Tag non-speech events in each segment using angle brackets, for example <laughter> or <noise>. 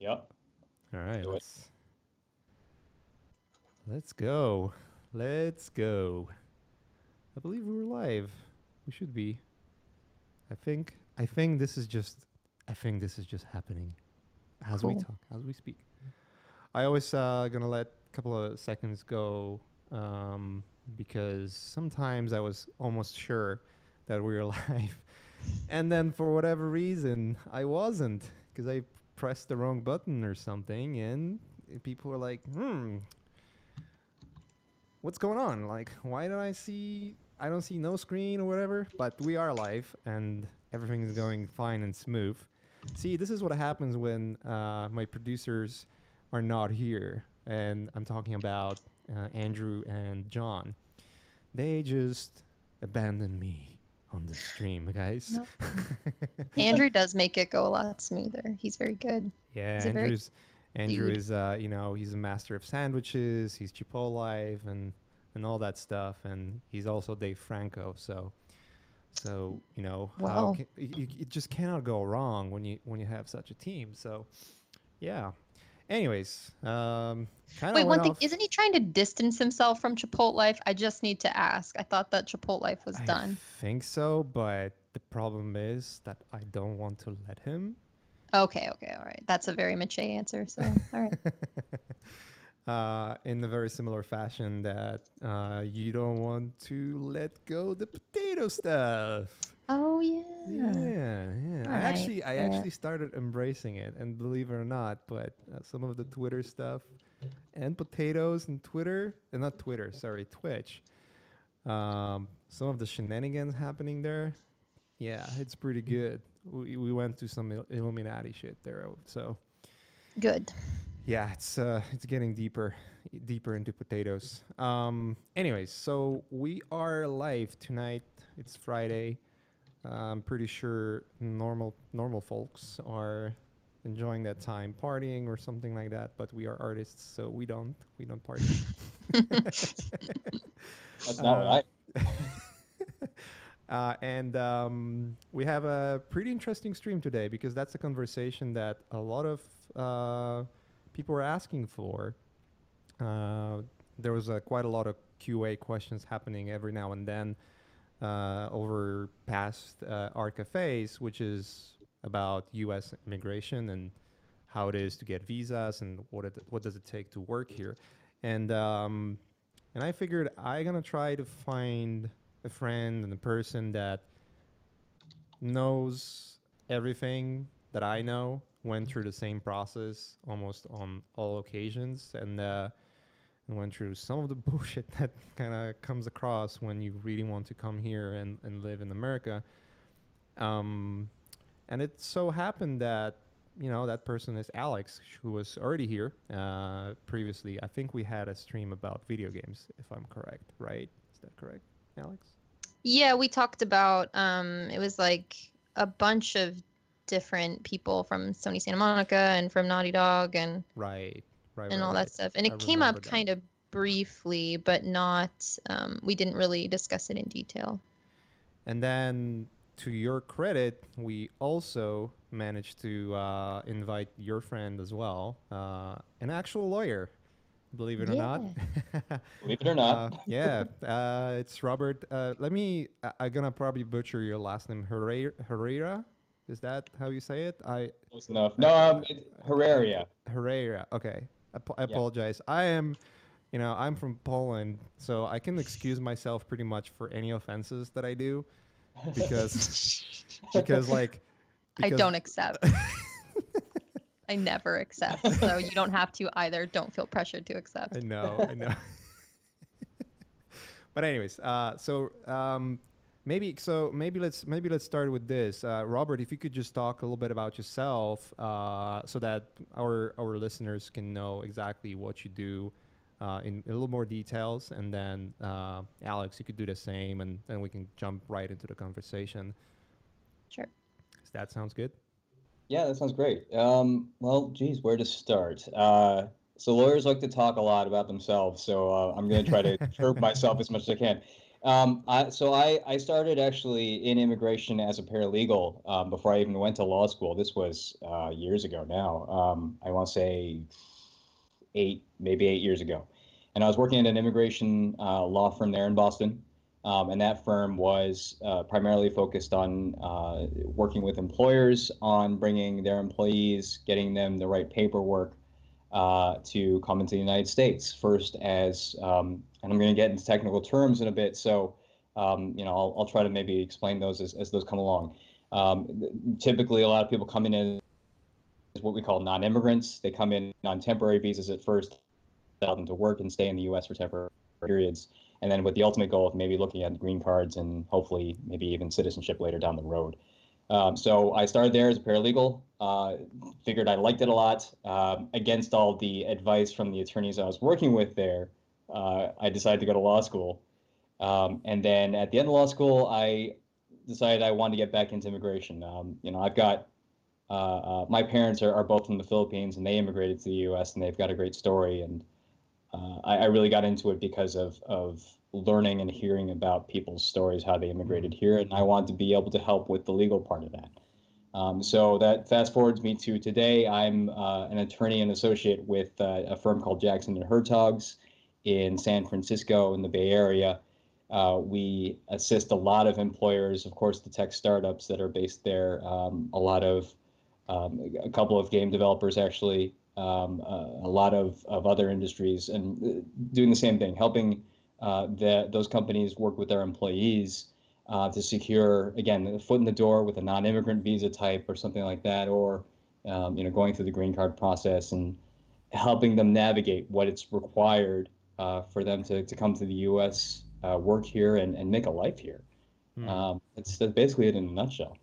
Yep. All right, Do let's let's go. Let's go. I believe we're live. We should be. I think I think this is just I think this is just happening as we Cool. talk, as we speak. I always uh, gonna let a couple of seconds go um, because sometimes I was almost sure that we were <laughs> live, and then for whatever reason I wasn't because I pressed the wrong button or something, and people were like, "Hmm, what's going on? Like, why don't I see? I don't see no screen or whatever." But we are live, and everything is going fine and smooth. See, this is what happens when uh, my producers are not here, and I'm talking about uh, Andrew and John. They just abandoned me on the stream, guys. No. <laughs> Andrew does make it go a lot smoother. He's very good. Yeah, He's very Andrew's Andrew dude. is uh, you know, he's a master of sandwiches, he's Chipotle and and all that stuff and he's also Dave Franco, so so, you know, how Wow. ca- you, you it just cannot go wrong when you when you have such a team. So, yeah. Anyways, um kind Wait, one thing. Isn't he trying to distance himself from Chipotle Life? I just need to ask. I thought that Chipotle Life was I done. I think so, but the problem is that I don't want to let him. Okay, okay, all right. That's a very mache answer. So, all right. <laughs> uh, in a very similar fashion that uh, you don't want to let go the potato stuff. Oh yeah. Yeah, yeah. I Alright, actually, I fair. actually started embracing it, and believe it or not, but uh, some of the Twitter stuff and potatoes and Twitter, and not Twitter, sorry, Twitch. Um, some of the shenanigans happening there, yeah, it's pretty good. We, we went to some Il- Illuminati shit there, so Good. yeah, it's uh, it's getting deeper, deeper into potatoes. Um, anyways, so we are live tonight. It's Friday. I'm pretty sure normal normal folks are enjoying that time partying or something like that. But we are artists, so we don't we don't party. <laughs> That's not Uh, right. <laughs> uh, and um, we have a pretty interesting stream today because that's a conversation that a lot of uh, people are asking for. Uh, there was uh, quite a lot of QA questions happening every now and then uh, over past uh, our cafes, which is about U.S. immigration and how it is to get visas and what it, what does it take to work here. And um, and I figured I'm gonna try to find a friend and a person that knows everything that I know, went through the same process almost on all occasions, and uh, and went through some of the <laughs> bullshit that kind of comes across when you really want to come here and, and live in America. Um, and it so happened that you know that person is Alex, who was already here uh, previously. I think we had a stream about video games, if I'm correct, right? Is that correct, Alex? Yeah, we talked about um it was like a bunch of different people from Sony Santa Monica and from Naughty Dog and Right, right, and right, all right. that stuff. And I it came up that. kind of briefly, but not um we didn't really discuss it in detail. And then, to your credit, we also managed to uh, invite your friend as well, uh, an actual lawyer, believe it or not. <laughs> Believe it or not. Uh, yeah, <laughs> uh, it's Robert. Uh, let me. I, I'm gonna probably butcher your last name, Herrera. Herrera, is that how you say it? I Close enough. No, um, it's Herreria. Herreria. Okay, Ap- I Yeah. apologize. I am, you know, I'm from Poland, so I can excuse myself pretty much for any offenses that I do, because <laughs> because like. I don't accept. I never accept. So you don't have to either. Don't feel pressured to accept. I know, I know. <laughs> but anyways, uh, so um, maybe so maybe let's maybe let's start with this. Uh, Robert, if you could just talk a little bit about yourself, uh, so that our our listeners can know exactly what you do. Uh, in a little more details, and then uh, Alex, you could do the same, and then we can jump right into the conversation. Sure. Does that sounds good? Yeah, that sounds great. Um, well, geez, where to start? Uh, so lawyers like to talk a lot about themselves, so uh, I'm going to try to <laughs> curb myself as much as I can. Um, I, so I, I started actually in immigration as a paralegal um, before I even went to law school. This was uh, years ago now. Um, I want to say eight, maybe eight years ago. And I was working at an immigration uh, law firm there in Boston. Um, and that firm was uh, primarily focused on uh, working with employers on bringing their employees, getting them the right paperwork uh, to come into the United States. First, as um, and I'm going to get into technical terms in a bit, so um, you know I'll, I'll try to maybe explain those as, as those come along. Um, typically, a lot of people come in as what we call non-immigrants. They come in on temporary visas at first, allow them to work and stay in the U.S. for temporary periods and then with the ultimate goal of maybe looking at green cards and hopefully maybe even citizenship later down the road. Um, so I started there as a paralegal. Uh, figured I liked it a lot. Um, against all the advice from the attorneys I was working with there, uh, I decided to go to law school. Um, and then at the end of law school, I decided I wanted to get back into immigration. Um, you know, I've got uh, uh, my parents are, are both from the Philippines and they immigrated to the U.S. and they've got a great story and uh, I, I, really got into it because of of learning and hearing about people's stories, how they immigrated here, and I wanted to be able to help with the legal part of that. Um, so that fast forwards me to today. I'm uh, an attorney and associate with uh, a firm called Jackson and Hertogs in San Francisco in the Bay Area. Uh, we assist a lot of employers, of course, the tech startups that are based there. Um, a lot of um, a couple of game developers actually um, uh, a lot of, of other industries and uh, doing the same thing, helping the, those companies work with their employees uh, to secure, again, a foot in the door with a non-immigrant visa type or something like that, or um, you know, going through the green card process and helping them navigate what it's required uh, for them to, to come to the U.S., uh, work here, and, and make a life here. Hmm. Um, it's that's basically it in a nutshell.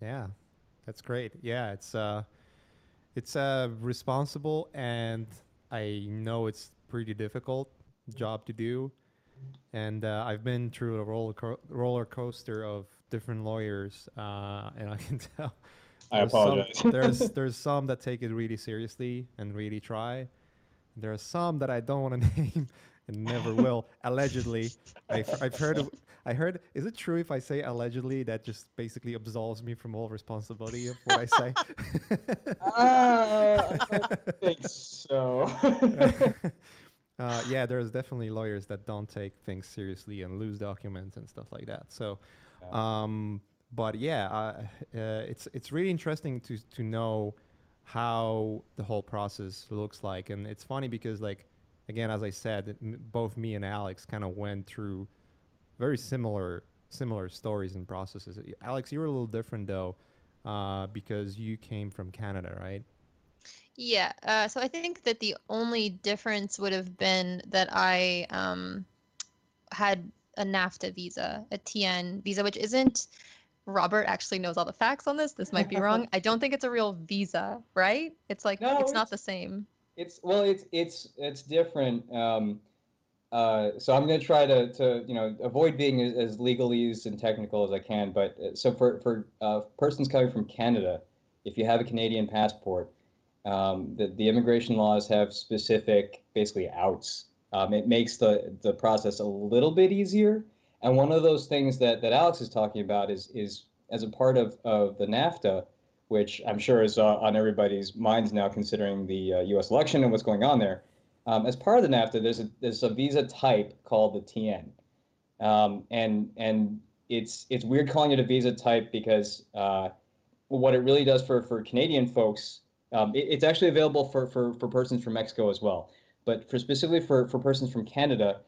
Yeah, that's great. Yeah, it's uh, it's a responsible and I know it's pretty difficult job to do. And uh, I've been through a roller co- roller coaster of different lawyers, uh, and I can <laughs> tell. I apologize. Some, <laughs> there's there's some that take it really seriously and really try. There are some that I don't want to <laughs> name and never will. Allegedly, I've, I've heard I heard. Is it true if I say allegedly that just basically absolves me from all responsibility of what I say? uh, I think so. Uh, yeah, there's definitely lawyers that don't take things seriously and lose documents and stuff like that. So, um, but yeah, uh, uh, it's it's really interesting to to know how the whole process looks like, and it's funny because like again, as I said, both me and Alex kind of went through very similar similar stories and processes. Alex, you were a little different though, uh, because you came from Canada, right? Yeah. Uh, so I think that the only difference would have been that I um, had a NAFTA visa, a TN visa, which isn't. Robert actually knows all the facts on this. This might be wrong. <laughs> I don't think it's a real visa, right? It's like no, it's, it's, not the same. It's well, it's it's it's different. Um, uh, so I'm going to try to, to you know avoid being as, as legalese and technical as I can. But uh, so for for uh, persons coming from Canada, if you have a Canadian passport, um, the the immigration laws have specific basically outs. Um, it makes the the process a little bit easier. And one of those things that that Alex is talking about is is as a part of of the NAFTA, which I'm sure is uh, on everybody's minds now, considering the U.S. Uh, election and what's going on there um, as part of the NAFTA, there's a there's a visa type called the TN, um, and and it's it's weird calling it a visa type because uh, what it really does for for Canadian folks, um, it, it's actually available for, for for persons from Mexico as well, but for specifically for for persons from Canada,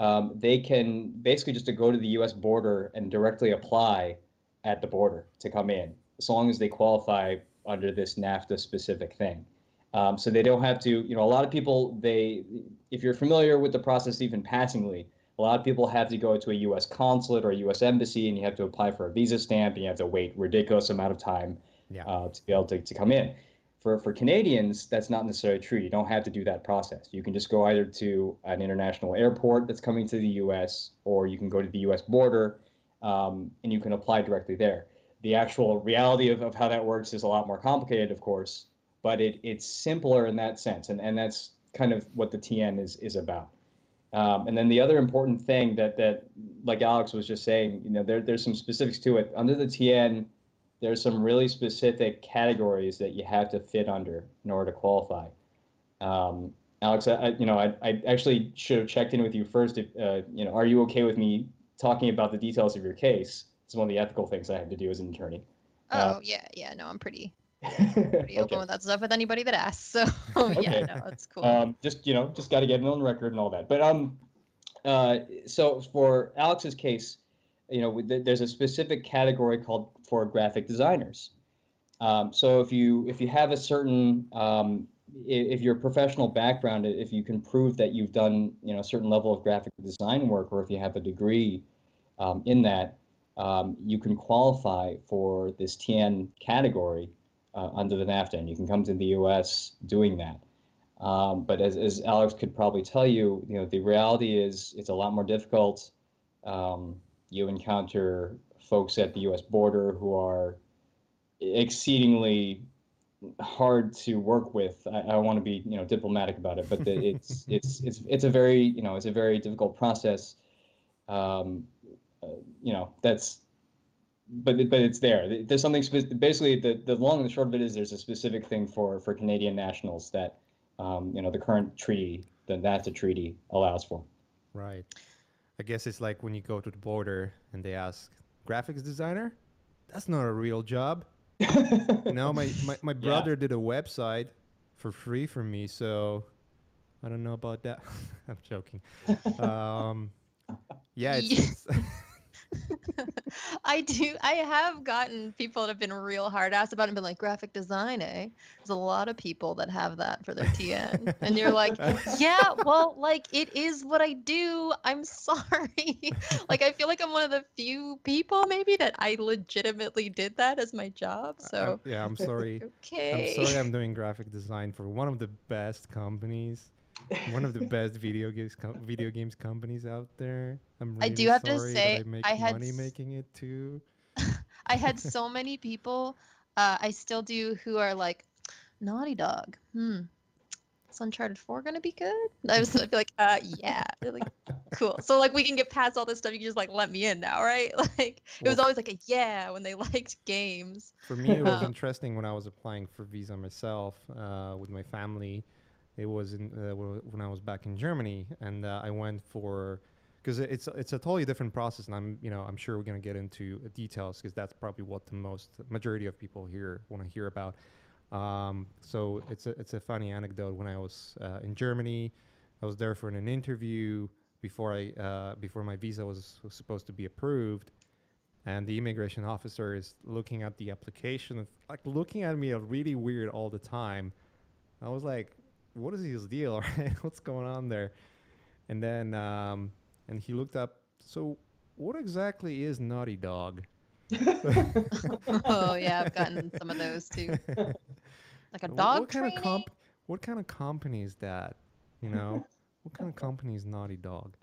um, they can basically just to go to the U.S. border and directly apply at the border to come in, as long as they qualify under this NAFTA specific thing. Um, so they don't have to, you know, a lot of people, they, if you're familiar with the process even passingly, a lot of people have to go to a U.S. consulate or a U.S. embassy and you have to apply for a visa stamp and you have to wait ridiculous amount of time yeah. uh, to be able to, to come in. For, for Canadians, that's not necessarily true. You don't have to do that process. You can just go either to an international airport that's coming to the U.S. or you can go to the U.S. border um, and you can apply directly there. The actual reality of, of how that works is a lot more complicated, of course but it, it's simpler in that sense. And, and that's kind of what the TN is, is about. Um, and then the other important thing that that like Alex was just saying, you know, there, there's some specifics to it. Under the TN, there's some really specific categories that you have to fit under in order to qualify. Um, Alex, I, you know, I, I actually should have checked in with you first. If uh, you know, are you okay with me talking about the details of your case? It's one of the ethical things I have to do as an attorney. Oh Uh, yeah, yeah. No, I'm pretty <laughs> pretty open Okay. with that stuff with anybody that asks. So <laughs> Okay. yeah, no, that's cool. Um, just you know, just got to get it on record and all that. But um, uh, so for Alex's case, you know, there's a specific category called for graphic designers. Um, so if you if you have a certain um, if your professional background, if you can prove that you've done you know a certain level of graphic design work, or if you have a degree um, in that, um, you can qualify for this TN category uh, under the NAFTA, and you can come to the U.S. doing that. Um, but as, as Alex could probably tell you, you know, the reality is it's a lot more difficult. Um, you encounter folks at the U.S. border who are exceedingly hard to work with. I, I want to be, you know, diplomatic about it, but the, <laughs> it's it's it's it's a very, you know, it's a very difficult process. Um, uh, you know, that's but but it's there. There's something spe- basically the the long and the short of it is there's a specific thing for for Canadian nationals that um, you know the current treaty, the NAFTA treaty allows for. Right. I guess it's like when you go to the border and they ask, graphics designer? That's not a real job. <laughs> You know, my, my, my Yeah. brother did a website for free for me, so I don't know about that. <laughs> I'm joking. <laughs> Um, yeah, it's, Yeah. it's <laughs> I do. I have gotten people that have been real hard ass about it and been like, graphic design, eh? There's a lot of people that have that for their TN. and you're like, <laughs> yeah, well, like it is what I do. I'm <laughs> sorry. like I feel like I'm one of the few people maybe that I legitimately did that as my job. So yeah, I'm sorry. okay. I'm sorry I'm doing graphic design for one of the best companies, one of the <laughs> best video games com- video games companies out there. I'm I do have to say, I make I had money making it too. <laughs> I had so many people, uh, I still do, who are like, Naughty Dog. Hmm. Is Uncharted 4 gonna be good? I was I'd be like, uh, yeah. They're like, cool. So like we can get past all this stuff. You can just like let me in now, right? <laughs> Like it was always like a yeah when they liked games. For me, it was Um, interesting when I was applying for visa myself uh, with my family. It was in, uh, when I was back in Germany, and uh, I went for because it's it's a totally different process, and I'm you know I'm sure we're gonna get into details because that's probably what the most majority of people here want to hear about. Um, so it's a it's a funny anecdote. When I was uh, in Germany, I was there for an interview before I uh, before my visa was, was supposed to be approved, and the immigration officer is looking at the application, like looking at me really weird all the time. I was like, "What is his deal? <laughs> Right? What's going on there?" And then um, and he looked up. So, what exactly is Naughty Dog? oh yeah, I've gotten <laughs> some of those too. Like a dog what kind training. of comp- what kind of company is that? You know, <laughs> what kind of company is Naughty Dog?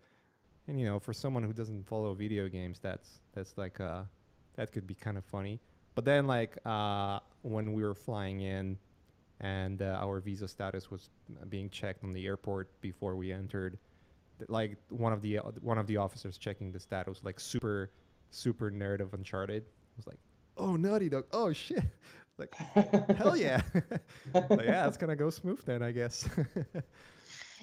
And you know, for someone who doesn't follow video games, that's that's like uh that could be kind of funny. But then like uh when we were flying in and uh, our visa status was being checked on the airport before we entered. Like one of the uh, one of the officers checking the status like super super nerd of uncharted was like oh naughty dog. Oh shit. <laughs> Like hell yeah. <laughs> Like, yeah, it's gonna go smooth then, I guess. <laughs>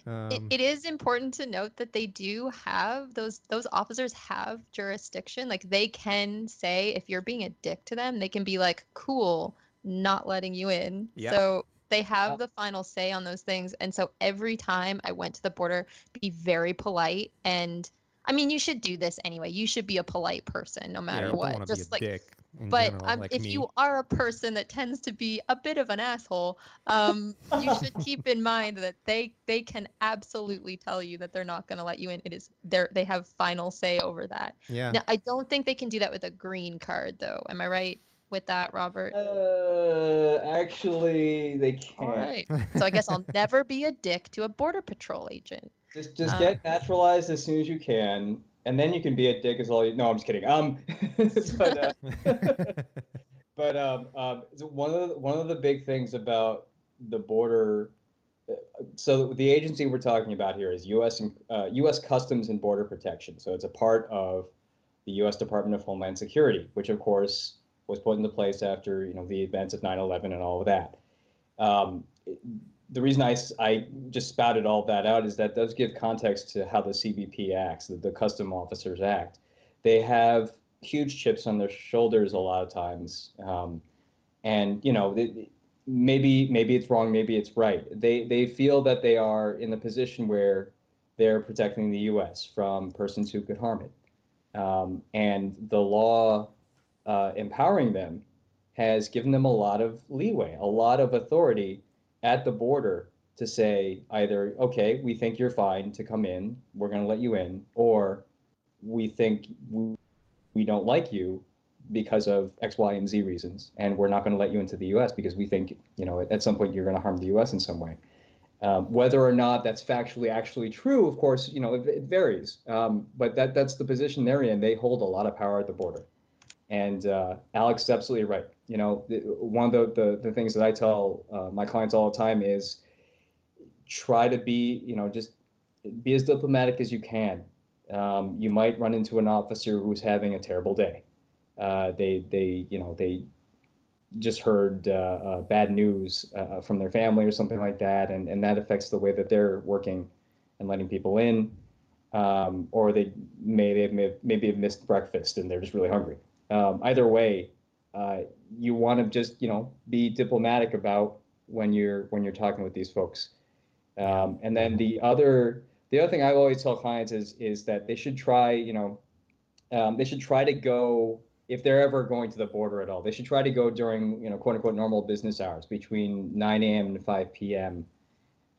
It, um, it is important to note that they do have those those officers have jurisdiction. Like they can say if you're being a dick to them they can be like cool not letting you in Yeah. so they have Yeah. the final say on those things and so every time i went to the border be very polite and i mean you should do this anyway you should be a polite person no yeah, matter you don't what want to be just a like dick but general, um, like if me. you are a person that tends to be a bit of an asshole, um, you should <laughs> keep in mind that they they can absolutely tell you that they're not going to let you in. It is they they have final say over that. yeah, Now, I don't think they can do that with a green card, though. Am I right with that, Robert? Uh, actually, they can't. All right. So I guess I'll <laughs> never be a dick to a border patrol agent. Just just Uh, get naturalized as soon as you can, and then you can be a dick as all you. No, I'm just kidding. Um, <laughs> but uh, <laughs> but um, um, one of the, one of the big things about the border so the agency we're talking about here is U.S. and- uh, U.S. Customs and Border Protection. So it's a part of the U.S. Department of Homeland Security, which of course was put into place after you know the events of 9/11 and all of that. Um, the reason I, I just spouted all that out is that does give context to how the CBP acts, the, the Custom Officers Act. They have huge chips on their shoulders a lot of times, um, and you know maybe maybe it's wrong, maybe it's right. They they feel that they are in the position where they're protecting the U.S. from persons who could harm it, um, and the law uh, empowering them has given them a lot of leeway, a lot of authority at the border to say either okay, we think you're fine to come in, we're going to let you in, or we think we, don't like you because of X, Y, and Z reasons, and we're not going to let you into the U.S. because we think, you know, at some point you're going to harm the U.S. in some way. Um, whether or not that's factually actually true, of course, you know, it, it varies. Um, but that that's the position they're in. They hold a lot of power at the border. And uh, Alex is absolutely right. You know, one of the, the, the things that I tell uh, my clients all the time is try to be, you know, just be as diplomatic as you can. Um, you might run into an officer who's having a terrible day. Uh, they they you know they just heard uh, uh, bad news uh, from their family or something like that, and and that affects the way that they're working and letting people in. Um, or they may they may maybe have missed breakfast and they're just really hungry. Um, either way, uh, you want to just you know be diplomatic about when you're when you're talking with these folks. Um, and then the other the other thing I always tell clients is is that they should try you know um, they should try to go if they're ever going to the border at all, they should try to go during, you know, quote unquote normal business hours between 9 a.m. and 5 p.m.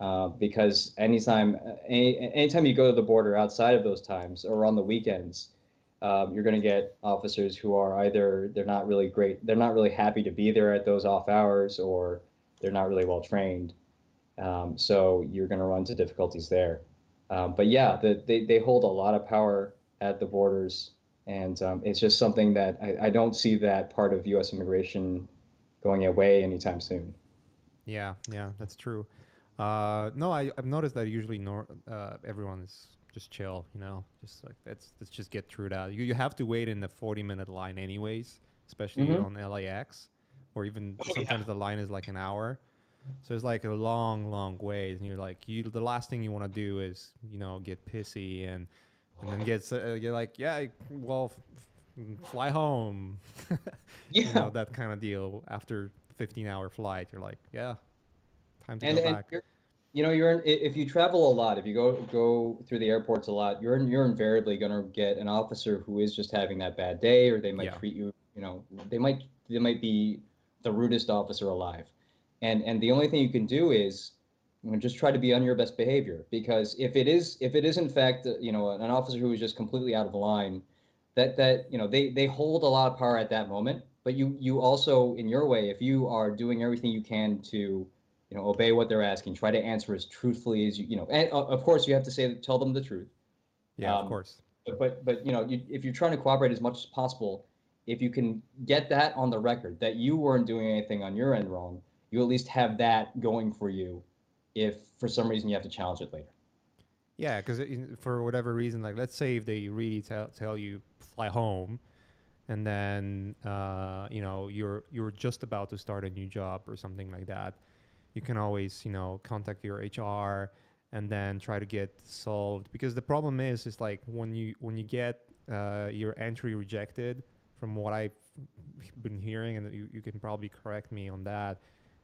Uh, because anytime, any, anytime you go to the border outside of those times or on the weekends, um, you're going to get officers who are either they're not really great, they're not really happy to be there at those off hours, or they're not really well trained. Um, so you're going to run into difficulties there. Um, but yeah, the, they they hold a lot of power at the borders and um, it's just something that I, I, don't see that part of U.S. immigration going away anytime soon. Yeah, yeah, that's true. Uh, no, I, have noticed that usually nor- uh, everyone's just chill, you know, just like let's let's just get through that. You you have to wait in the forty minute line anyways, especially mm-hmm. on LAX, or even oh, sometimes yeah. the line is like an hour. So it's like a long, long wait, and you're like, you the last thing you want to do is you know get pissy and and then gets uh, you're like, yeah, well, f- fly home. yeah, <laughs> you know, that kind of deal. After 15 hour flight, you're like, yeah, time to and, go and back. You know, you're in, if you travel a lot, if you go go through the airports a lot, you're you're invariably going to get an officer who is just having that bad day, or they might yeah. treat you. You know, they might they might be the rudest officer alive, and and the only thing you can do is and just try to be on your best behavior because if it is if it is in fact uh, you know an officer who is just completely out of line that that you know they they hold a lot of power at that moment but you you also in your way if you are doing everything you can to you know obey what they're asking try to answer as truthfully as you you know and uh, of course you have to say tell them the truth yeah um, of course but but, but you know you, if you're trying to cooperate as much as possible if you can get that on the record that you weren't doing anything on your end wrong you at least have that going for you if for some reason you have to challenge it later. Yeah, because for whatever reason, like let's say if they really tell tell you fly home, and then uh, you know you're you're just about to start a new job or something like that, you can always you know contact your HR and then try to get solved because the problem is is like when you when you get uh, your entry rejected from what I've been hearing and you, you can probably correct me on that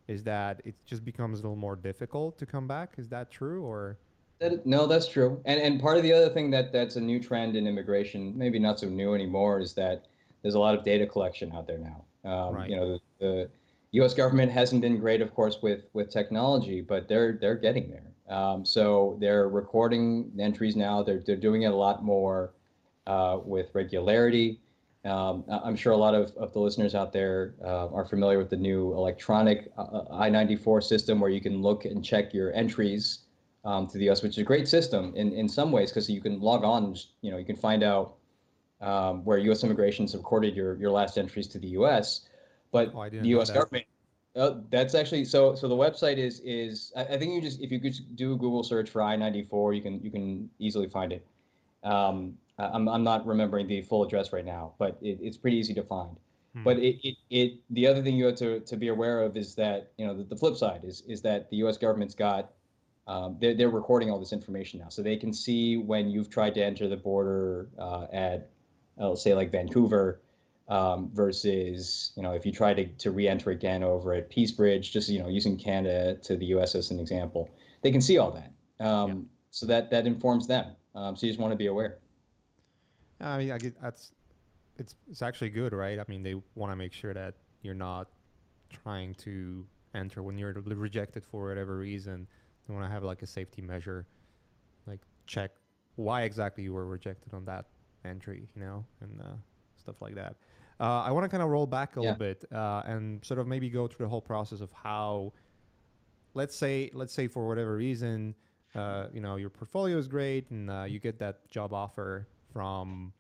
is that it just becomes a little more difficult to come back. Is that true or? That, no, that's true. And and part of the other thing that that's a new trend in immigration, maybe not so new anymore, is that there's a lot of data collection out there now. Um, right. You know, the, the, U.S. government hasn't been great, of course, with with technology, but they're they're getting there. Um, so they're recording entries now. They're they're doing it a lot more uh, with regularity. Um, I'm sure a lot of, of the listeners out there uh, are familiar with the new electronic uh, uh I-94 system where you can look and check your entries um, to the U.S., which is a great system in, in some ways because you can log on, and, you know, you can find out um, where U.S. immigration has recorded your, your last entries to the U.S. But oh, the U.S. government, Uh, that's actually so. So the website is is I, I think you just if you could do a Google search for I ninety four, you can you can easily find it. Um, I'm I'm not remembering the full address right now, but it, it's pretty easy to find. Hmm. But it, it, it the other thing you have to, to be aware of is that you know the, the flip side is is that the U.S. government's got um, they're they're recording all this information now, so they can see when you've tried to enter the border uh, at I'll say like Vancouver um, versus you know if you try to, to re-enter again over at Peace Bridge, just you know using Canada to the U.S. as an example, they can see all that. Um, Yeah. So that that informs them. Um, so you just want to be aware. I mean, I get that's it's it's actually good, right? I mean, they want to make sure that you're not trying to enter when you're rejected for whatever reason. They want to have like a safety measure, like check why exactly you were rejected on that entry, you know, and uh, stuff like that. Uh, I want to kind of roll back a Yeah. little bit uh, and sort of maybe go through the whole process of how, let's say, let's say for whatever reason, uh, you know, your portfolio is great and uh, you get that job offer from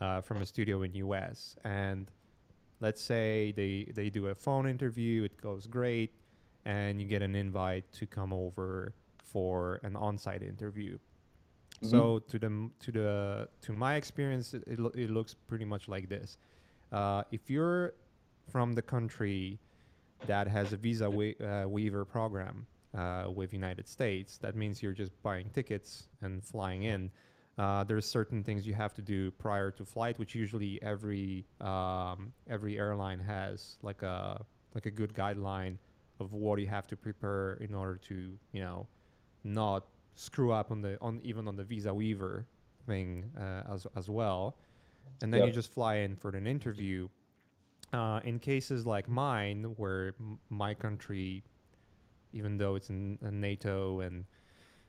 uh, from a studio in US, and let's say they they do a phone interview, it goes great, and you get an invite to come over for an on-site interview. So to the to the to my experience, it, it looks pretty much like this. Uh, if you're from the country that has a visa wa- uh, waiver program uh, with United States, that means you're just buying tickets and flying in. Uh, there's certain things you have to do prior to flight, which usually every um, every airline has like a like a good guideline of what you have to prepare in order to you know not screw up on the on even on the visa waiver thing uh, as as well, and then you just fly in for an interview. Uh, in cases like mine, where m- my country, even though it's in, in NATO and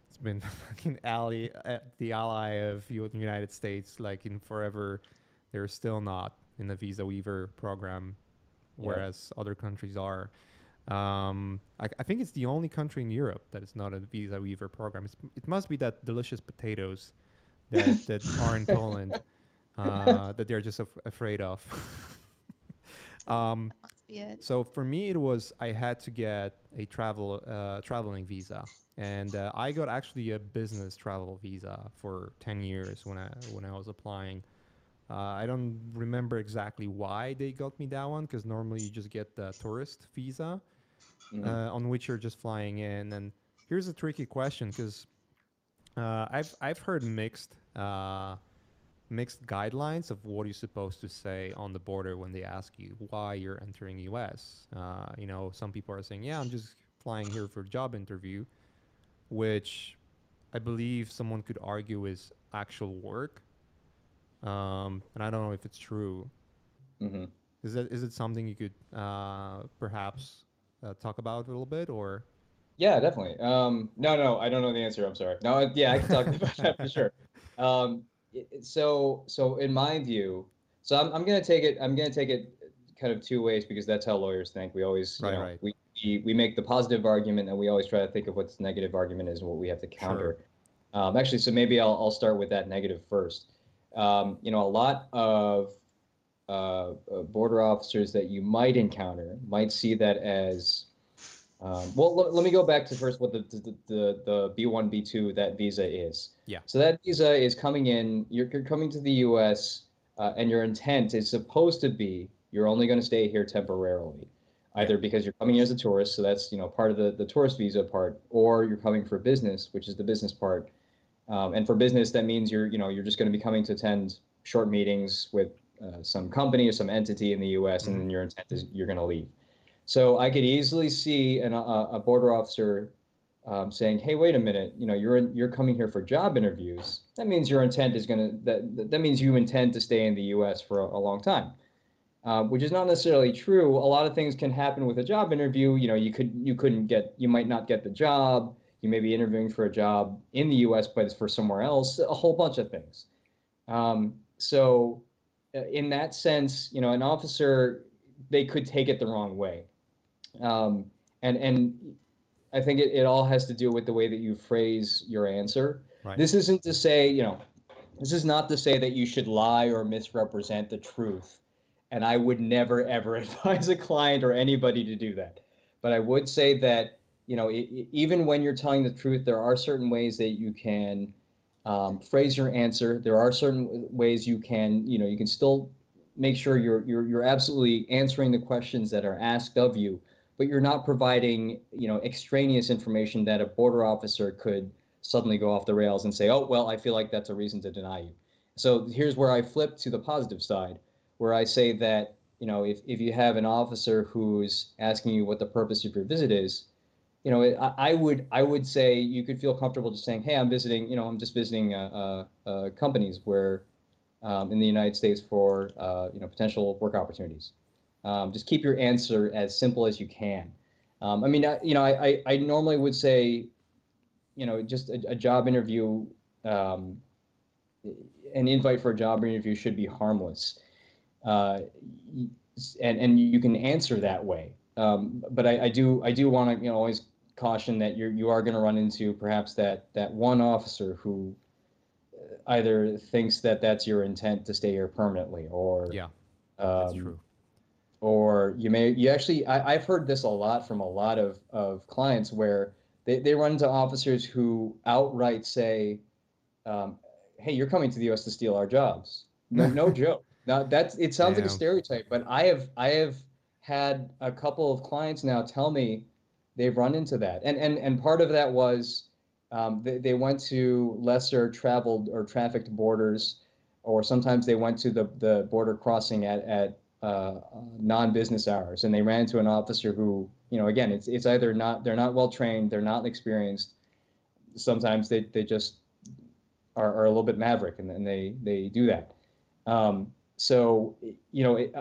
it's been <laughs> fucking ally, uh, the ally of the United States, like in forever, they're still not in the visa waiver program, whereas other countries are. Um, I, I think it's the only country in Europe that is not a visa waiver program. It's, it must be that delicious potatoes that, that are in <laughs> Poland uh, that they're just af- afraid of. <laughs> um, Must so for me, it was I had to get a travel uh, traveling visa, and uh, I got actually a business travel visa for ten years when I when I was applying. Uh, I don't remember exactly why they got me that one because normally you just get the tourist visa, Mhm. uh, on which you're just flying in. And here's a tricky question because uh, I've I've heard mixed uh, mixed guidelines of what you're supposed to say on the border when they ask you why you're entering U.S. Uh, you know, some people are saying, "Yeah, I'm just flying here for a job interview," which I believe someone could argue is actual work. Um, and I don't know if it's true. Mhm. Is that is it something you could uh, perhaps uh, talk about a little bit, or Yeah, definitely. Um, no, no, I don't know the answer. I'm sorry. No, yeah, I can talk <laughs> about that for sure. Um, so, so in my view, so I'm, I'm gonna take it. I'm gonna take it kind of two ways because that's how lawyers think. We always, you Right, know, right. we, we make the positive argument and we always try to think of what the negative argument is and what we have to counter. Um, actually, so maybe I'll I'll start with that negative first. Um, you know, a lot of uh, uh, border officers that you might encounter might see that as um, well, let, let me go back to first what the the the, the B1 B2 that visa is. Yeah. So that visa is coming in. You're, you're coming to the U.S. Uh, and your intent is supposed to be you're only going to stay here temporarily, either because you're coming as a tourist, so that's you know part of the the tourist visa part, or you're coming for business, which is the business part. Um, and for business, that means you're you know you're just going to be coming to attend short meetings with uh, some company or some entity in the U.S. and then your intent is you're going to leave. So I could easily see an, a, a border officer um, saying, "Hey, wait a minute. You know, you're in, you're coming here for job interviews. That means your intent is that that- that means you intend to stay in the U.S. for a, a long time." Uh, which is not necessarily true. A lot of things can happen with a job interview. You know, you could you couldn't get you might not get the job. You may be interviewing for a job in the U.S., but it's for somewhere else. A whole bunch of things. Um, so, uh, in that sense, you know, an officer they could take it the wrong way, um, and and I think it, it all has to do with the way that you phrase your answer. Right. This isn't to say, you know, this is not to say that you should lie or misrepresent the truth. And I would never ever <laughs> advise a client or anybody to do that. but I would say that you know even when you're telling the truth, there are certain ways that you can um, phrase your answer. There are certain ways you can you know you can still make sure you're you're you're absolutely answering the questions that are asked of you, but you're not providing you know extraneous information that a border officer could suddenly go off the rails and say, oh well, I feel like that's a reason to deny you. So here's where I flip to the positive side, where I say that you know if if you have an officer who's asking you what the purpose of your visit is, you know I, I would I would say you could feel comfortable just saying, hey, I'm visiting. You know, I'm just visiting uh, uh, companies where um, in the United States for uh, you know potential work opportunities. Um, just keep your answer as simple as you can. Um, I mean, I, you know, I, I normally would say, you know, just a, a job interview, um, an invite for a job interview should be harmless, uh, and and you can answer that way. Um, but I, I do I do want to you know always caution that you're you are going to run into perhaps that that one officer who either thinks that that's your intent to stay here permanently or yeah um, that's true or you may you actually I, have heard this a lot from a lot of, of clients where they, they run into officers who outright say um, hey you're coming to the us to steal our jobs. No, no <laughs> joke. Now that's it sounds Damn. like a stereotype but i have i have had a couple of clients now tell me they've run into that. And and and part of that was um, they, they went to lesser traveled or trafficked borders, or sometimes they went to the, the border crossing at, at uh, non-business hours, and they ran into an officer who, you know, again, it's it's either not they're not well trained, they're not experienced. Sometimes they, they just are, are a little bit maverick, and, and they they do that. Um, so you know, it,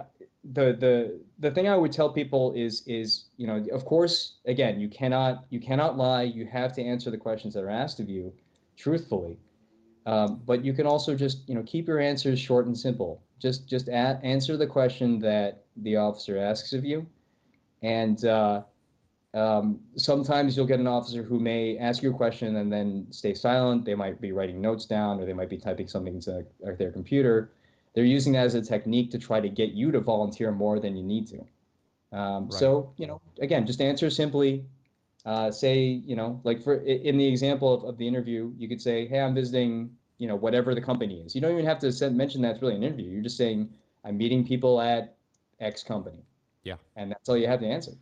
the the the thing I would tell people is is you know of course again you cannot you cannot lie you have to answer the questions that are asked of you truthfully um, but you can also just you know keep your answers short and simple just just a- answer the question that the officer asks of you and uh, um, sometimes you'll get an officer who may ask you a question and then stay silent they might be writing notes down or they might be typing something into their computer they're using that as a technique to try to get you to volunteer more than you need to. Um, right. So, you know, again, just answer simply. Uh, say, you know, like for in the example of, of the interview, you could say, "Hey, I'm visiting, you know, whatever the company is." You don't even have to send, mention that's really an interview. You're just saying, "I'm meeting people at X company." Yeah. And that's all you have to answer.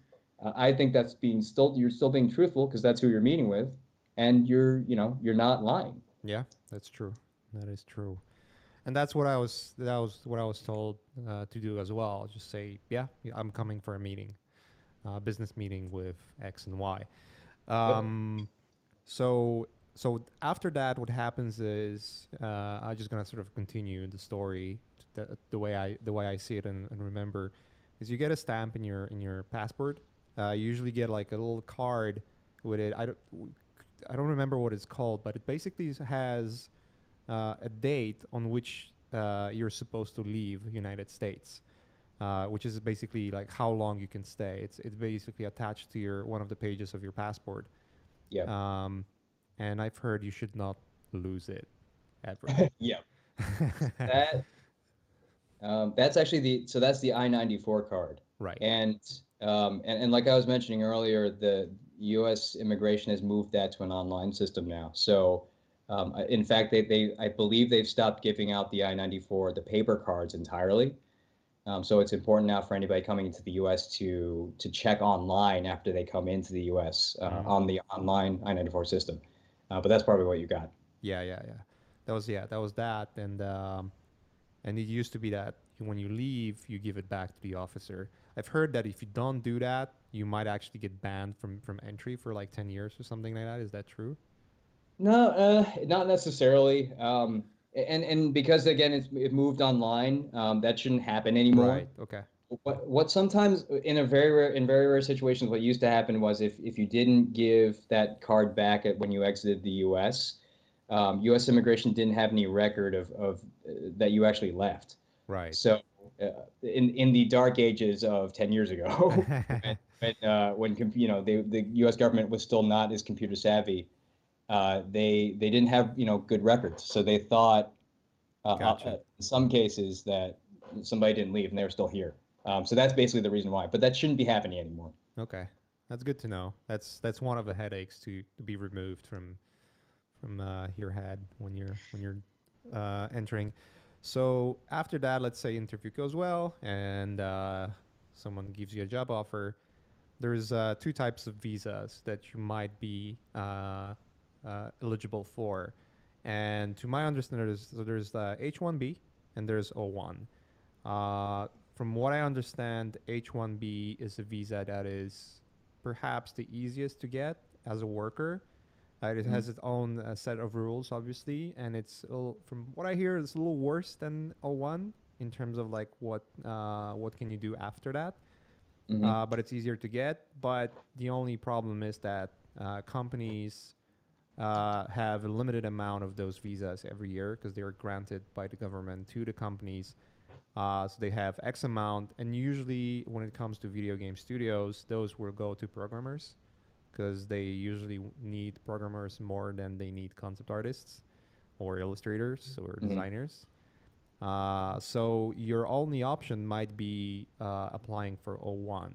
Uh, I think that's being still you're still being truthful because that's who you're meeting with, and you're you know you're not lying. Yeah, that's true. That is true and that's what I was that was what I was told uh, to do as well. Just say, yeah, I'm coming for a meeting, uh, business meeting with X and Y. Um, so so after that, what happens is uh, I'm just gonna sort of continue the story the, the way I the way I see it and, and, remember is you get a stamp in your in your passport. Uh, you usually get like a little card with it. I don't I don't remember what it's called, but it basically has uh, a date on which uh, you're supposed to leave the United States, uh, which is basically like how long you can stay. It's it's basically attached to your one of the pages of your passport. Yeah. Um, and I've heard you should not lose it ever. <laughs> yeah. that um, that's actually the so that's the I ninety four card. Right. And um, and, and like I was mentioning earlier, the U.S. immigration has moved that to an online system now. So um, in fact, they, they I believe they've stopped giving out the I-94, the paper cards entirely. Um, so it's important now for anybody coming into the U.S. to to check online after they come into the U.S. Uh, mm-hmm. on the online I-94 system. Uh, but that's probably what you got. Yeah, yeah, yeah. That was yeah, that was that, and um, and it used to be that when you leave, you give it back to the officer. I've heard that if you don't do that, you might actually get banned from from entry for like ten years or something like that. Is that true? No, uh, not necessarily. Um, and and because again, it's it moved online. Um, that shouldn't happen anymore. Right. Okay. What what sometimes in a very rare in very rare situations, what used to happen was if if you didn't give that card back at when you exited the U.S., um, U.S. immigration didn't have any record of of uh, that you actually left. Right. So. Uh, in in the dark ages of 10 years ago <laughs> when, when, uh, when you know they, the U.S. government was still not as computer savvy uh, they they didn't have you know good records, so they thought uh gotcha. uh, in some cases that somebody didn't leave and they were still here. Um, so that's basically the reason why. But that shouldn't be happening anymore. Okay. That's good to know. That's that's one of the headaches to, to be removed from from uh, your head when you're when you're uh, entering. So after that, let's say interview goes well and uh, someone gives you a job offer. There's uh, two types of visas that you might be uh, uh, eligible for, and to my understanding, there's, so there's H1B and there's O1. From what I understand, H1B is a visa that is perhaps the easiest to get as a worker. Uh, it Mhm. has its own uh, set of rules, obviously, and it's little, from what I hear, it's a little worse than O1 in terms of like what uh, what can you do after that. Mhm. Uh, but it's easier to get. But the only problem is that uh, companies uh, have a limited amount of those visas every year because they are granted by the government to the companies. Uh, so they have X amount, and usually when it comes to video game studios, those will go to programmers because they usually need programmers more than they need concept artists or illustrators or Mhm. designers. Uh, so your only option might be uh, applying for O1.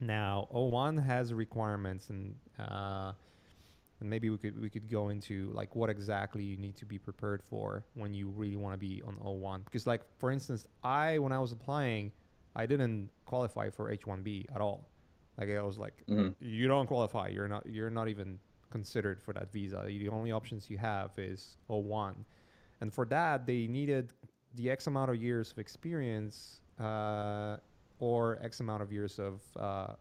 Now O1 has requirements, and uh, and maybe we could we could go into like what exactly you need to be prepared for when you really want to be on O1. Because like for instance, I when I was applying, I didn't qualify for H1B at all. Like I was like, Mhm. you don't qualify. You're not you're not even considered for that visa. The only options you have is O1. And for that, they needed the X amount of years of experience uh, or X amount of years of, uh,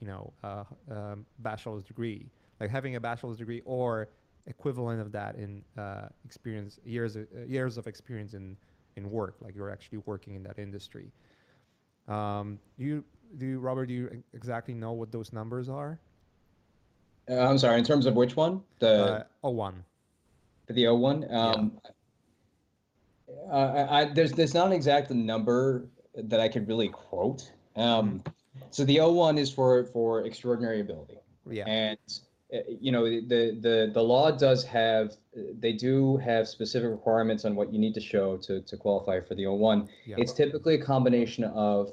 you know, uh, um, bachelor's degree, like having a bachelor's degree or equivalent of that in uh, experience years of, uh, years of experience in in work, like you're actually working in that industry. Um, do you do you, Robert? Do you exactly know what those numbers are? Uh, I'm sorry. In terms of which one, the uh, O1. the O one. Um, uh, I, I, there's there's not an exact number that I could really quote. Um, so the O one is for for extraordinary ability. Yeah. And you know the the the law does have they do have specific requirements on what you need to show to to qualify for the O1. Yeah. It's typically a combination of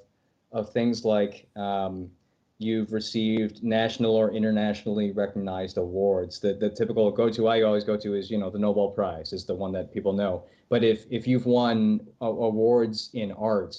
of things like um, you've received national or internationally recognized awards. The the typical go to I always go to is you know the Nobel Prize is the one that people know. But if if you've won awards in art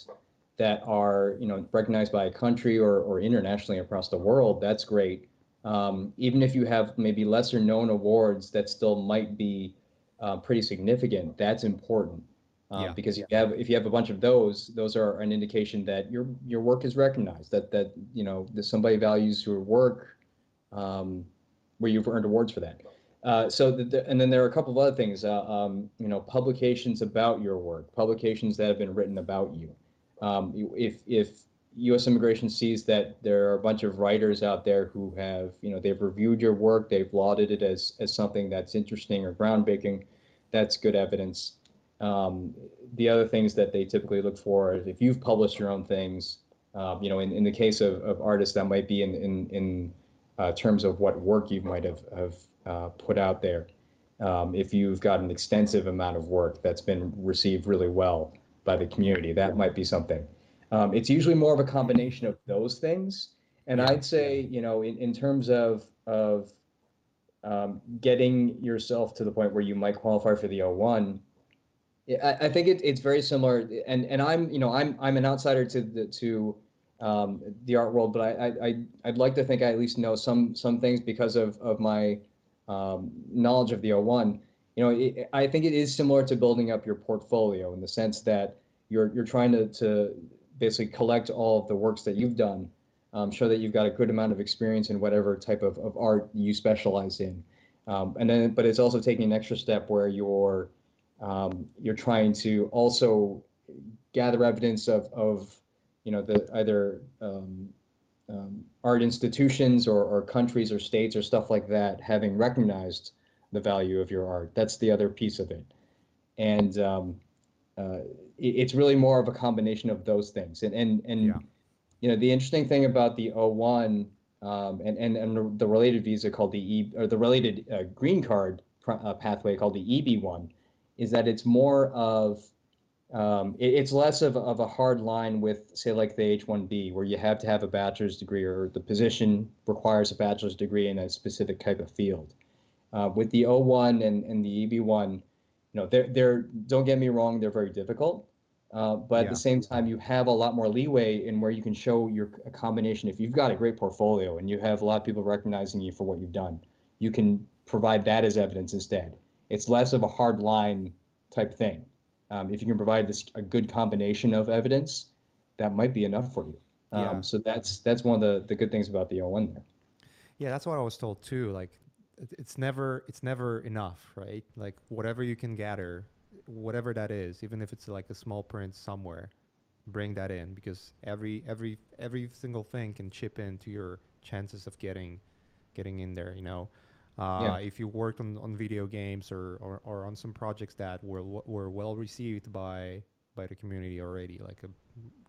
that are you know recognized by a country or or internationally across the world, that's great um, even if you have maybe lesser known awards that still might be uh, pretty significant, that's important. Um, Yeah. Because if you have if you have a bunch of those, those are an indication that your your work is recognized. That that you know that somebody values your work, um, where you've earned awards for that. Uh, so the, the- and then there are a couple of other things. Uh, um, you know, publications about your work, publications that have been written about you. Um, you- if if U.S. immigration sees that there are a bunch of writers out there who have, you know, they've reviewed your work, they've lauded it as as something that's interesting or groundbreaking. That's good evidence. Um, the other things that they typically look for is if you've published your own things. Um, you know, in, in the case of, of artists, that might be in in in uh, terms of what work you might have have uh, put out there. Um, if you've got an extensive amount of work that's been received really well by the community, that might be something. Um, it's usually more of a combination of those things. And I'd say, you know, in, in terms of of um, getting yourself to the point where you might qualify for the O1, I, I think it, it's very similar. And and I'm, you know, I'm I'm an outsider to the to um, the art world, but I, I I'd like to think I at least know some some things because of of my um, knowledge of the O1. You know, it, I think it is similar to building up your portfolio in the sense that you're you're trying to to basically collect all of the works that you've done, um, show that you've got a good amount of experience in whatever type of, of art you specialize in. Um, and then, but it's also taking an extra step where you're um, you're trying to also gather evidence of of you know the either um, um, art institutions or, or countries or states or stuff like that having recognized the value of your art. That's the other piece of it, and um, uh, it- it's really more of a combination of those things. And and and Yeah. you know the interesting thing about the O1 um, and and and the related visa called the E or the related uh, green card pr- uh, pathway called the EB1 is that it's more of Um, it, it's less of, of a hard line with, say, like the H-1B, where you have to have a bachelor's degree or the position requires a bachelor's degree in a specific type of field. Uh, with the O1 and, and the EB1, you know, they're, they're, don't get me wrong, they're very difficult. Uh, but at Yeah. the same time, you have a lot more leeway in where you can show your a combination. If you've got a great portfolio and you have a lot of people recognizing you for what you've done, you can provide that as evidence instead. It's less of a hard line type thing. Um, if you can provide this a good combination of evidence, that might be enough for you. Um, Yeah. So that's that's one of the, the good things about the O1 there. Yeah, that's what I was told too. Like, it's never it's never enough, right? Like whatever you can gather, whatever that is, even if it's like a small print somewhere, bring that in because every every every single thing can chip into your chances of getting getting in there. You know, uh, Yeah. if you worked on, on video games or, or, or on some projects that were were well received by by the community already, like a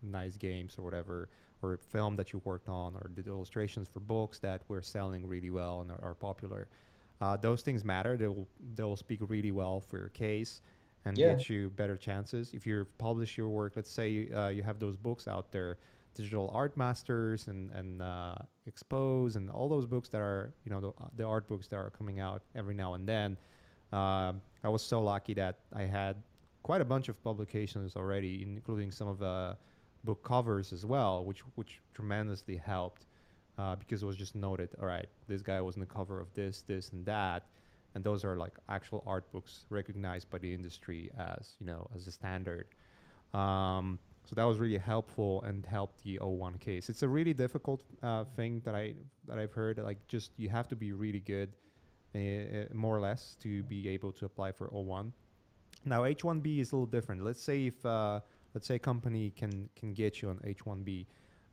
nice games or whatever, or a film that you worked on, or did illustrations for books that were selling really well and are, are popular. Uh, those things matter. They will they will speak really well for your case and Yeah. get you better chances. If you publish your work, let's say uh, you have those books out there, Digital Art Masters and and uh, Expose and all those books that are you know the, the art books that are coming out every now and then. Um I was so lucky that I had quite a bunch of publications already, including some of the book covers as well, which which tremendously helped uh, because it was just noted. All right, this guy was on the cover of this, this, and that, and those are like actual art books recognized by the industry as you know as a standard. Um, so that was really helpful and helped the O1 case. It's a really difficult uh, thing that I that I've heard. Like just you have to be really good, uh, uh, more or less, to be able to apply for O1. Now H1B is a little different. Let's say if uh, let's say a company can can get you on H1B,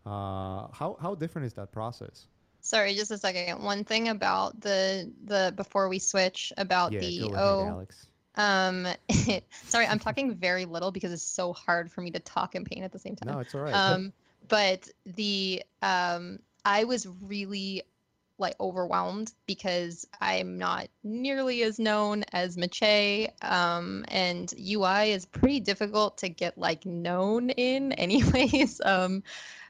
uh, how how different is that process? Sorry, just a second. One thing about the the before we switch about yeah, the go ahead, Alex. um <laughs> sorry, I'm talking very little because it's so hard for me to talk and paint at the same time. No, it's all right. Um but the um I was really like overwhelmed because I'm not nearly as known as Maciej um and UI is pretty difficult to get like known in <laughs> anyways. Um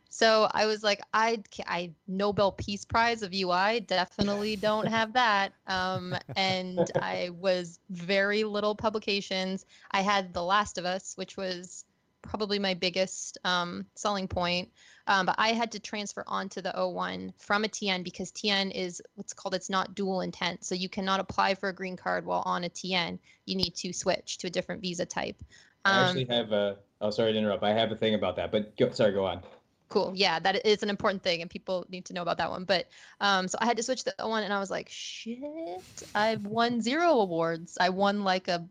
so I was like, I, I Nobel Peace Prize of UI definitely don't <laughs> have that. Um, and I was very little publications. I had The Last of Us, which was probably my biggest um, selling point. Um, but I had to transfer onto the O1 from a TN because TN is what's called it's not dual intent. So you cannot apply for a green card while on a TN. You need to switch to a different visa type. I Um, actually have a. Oh, sorry to interrupt. I have a thing about that, but go, sorry, go on. cool yeah that is an important thing and people need to know about that one but um so i had to switch to one and i was like shit i've won zero awards i won like a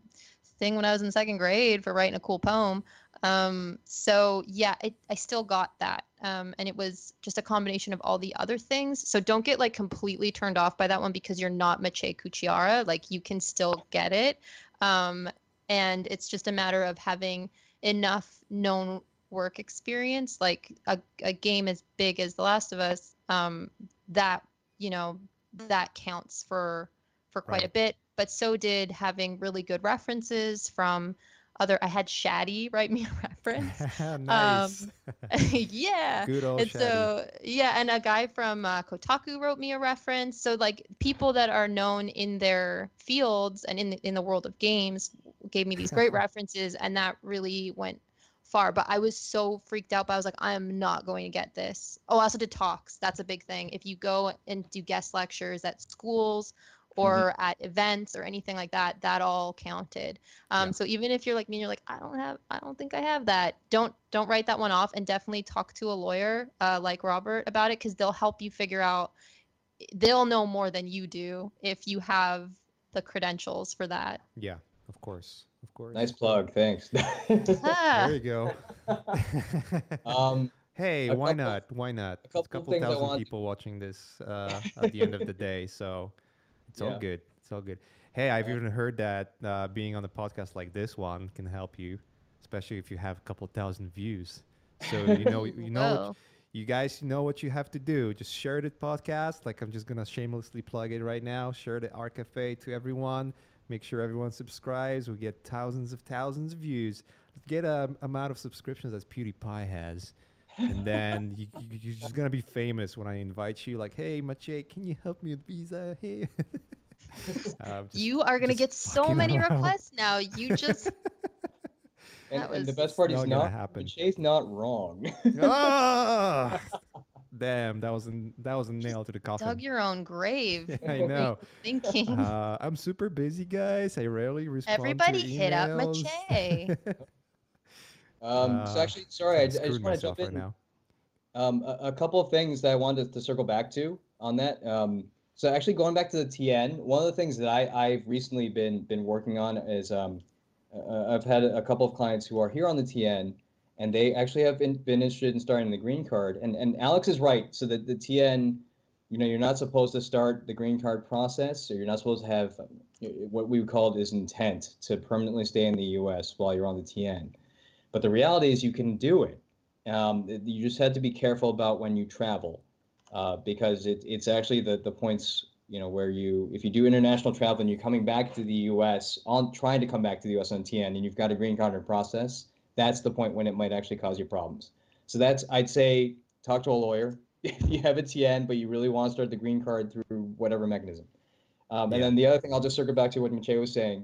thing when i was in second grade for writing a cool poem um so yeah it, i still got that um and it was just a combination of all the other things. So don't get like completely turned off by that one because you're not Maciej Kuciara like you can still get it. Um and it's just a matter of having enough known work experience like a, a game as big as the last of us um that you know that counts for for quite a bit. But so did having really good references from other i had shaddy write me a <laughs> reference <laughs> nice. <laughs> yeah. Good old and Shaddy. so yeah and a guy from uh, kotaku wrote me a reference. So like people that are known in their fields and in the, in the world of games gave me these great references and that really went far. But i was so freaked out but i was like i am not going to get this. Oh i also did talks. That's a big thing. If you go and do guest lectures at schools or at events or anything like that that all counted um, Yeah. so even if you're like me and you're like i don't have i don't think i have that don't don't write that one off and definitely talk to a lawyer uh, like robert about it because they'll help you figure out they'll know more than you do if you have the credentials for that yeah, of course, of course. Nice plug. Thanks. Ah. <laughs> There you go. <laughs> um, <laughs> hey, why couple- not? Why not? A couple couple things I thousand want- people watching this uh, at the end of the day, so it's all good. It's all good. Hey, I've Yeah. even heard that uh, being on a podcast like this one can help you, especially if you have a couple thousand views. So you know, you <laughs> know, you guys know what you have to do. Just share the podcast. Like I'm just gonna shamelessly plug it right now. Share the Art Cafe to everyone. Make sure everyone subscribes. We get thousands of thousands of views. Get a amount of subscriptions as PewDiePie has. And then you, you, you're just gonna be famous when I invite you. Like, hey, Maciej, can you help me with visa? <laughs> Hey. Uh, just- you are gonna get so many <laughs> around. requests now. You just <laughs> And, That and the best part It's is not gonna not happen. Shay's not wrong. ah! Damn, that was a, that was a nail to the coffin. dug your own grave. I know. Thinking. Uh, I'm super busy, guys. I rarely respond. to Everybody hit up emails. Um, so Uh, actually, sorry, I, I just want to jump right in. now. Um, a, a couple of things that I wanted to circle back to on that. Um, so actually going back to the TN, one of the things that I, I've recently been been working on is um, uh, I've had a couple of clients who are here on the TN, and they actually have been, been interested in starting the green card. And and Alex is right. So that the TN, you know, you're not supposed to start the green card process, or you're not supposed to have uh, what we would call is intent to permanently stay in the U.S. while you're on the TN. But the reality is you can do it. Um, you just have to be careful about when you travel, uh, because it, it's actually the, the points, you know, where you, if you do international travel and you're coming back to the U.S. on trying to come back to the U.S. on TN and you've got a green card in process, that's the point when it might actually cause you problems. So that's, I'd say, talk to a lawyer <laughs> if you have a TN, but you really want to start the green card through whatever mechanism. Um, and Yeah. then the other thing, I'll just circle back to what Maciej was saying,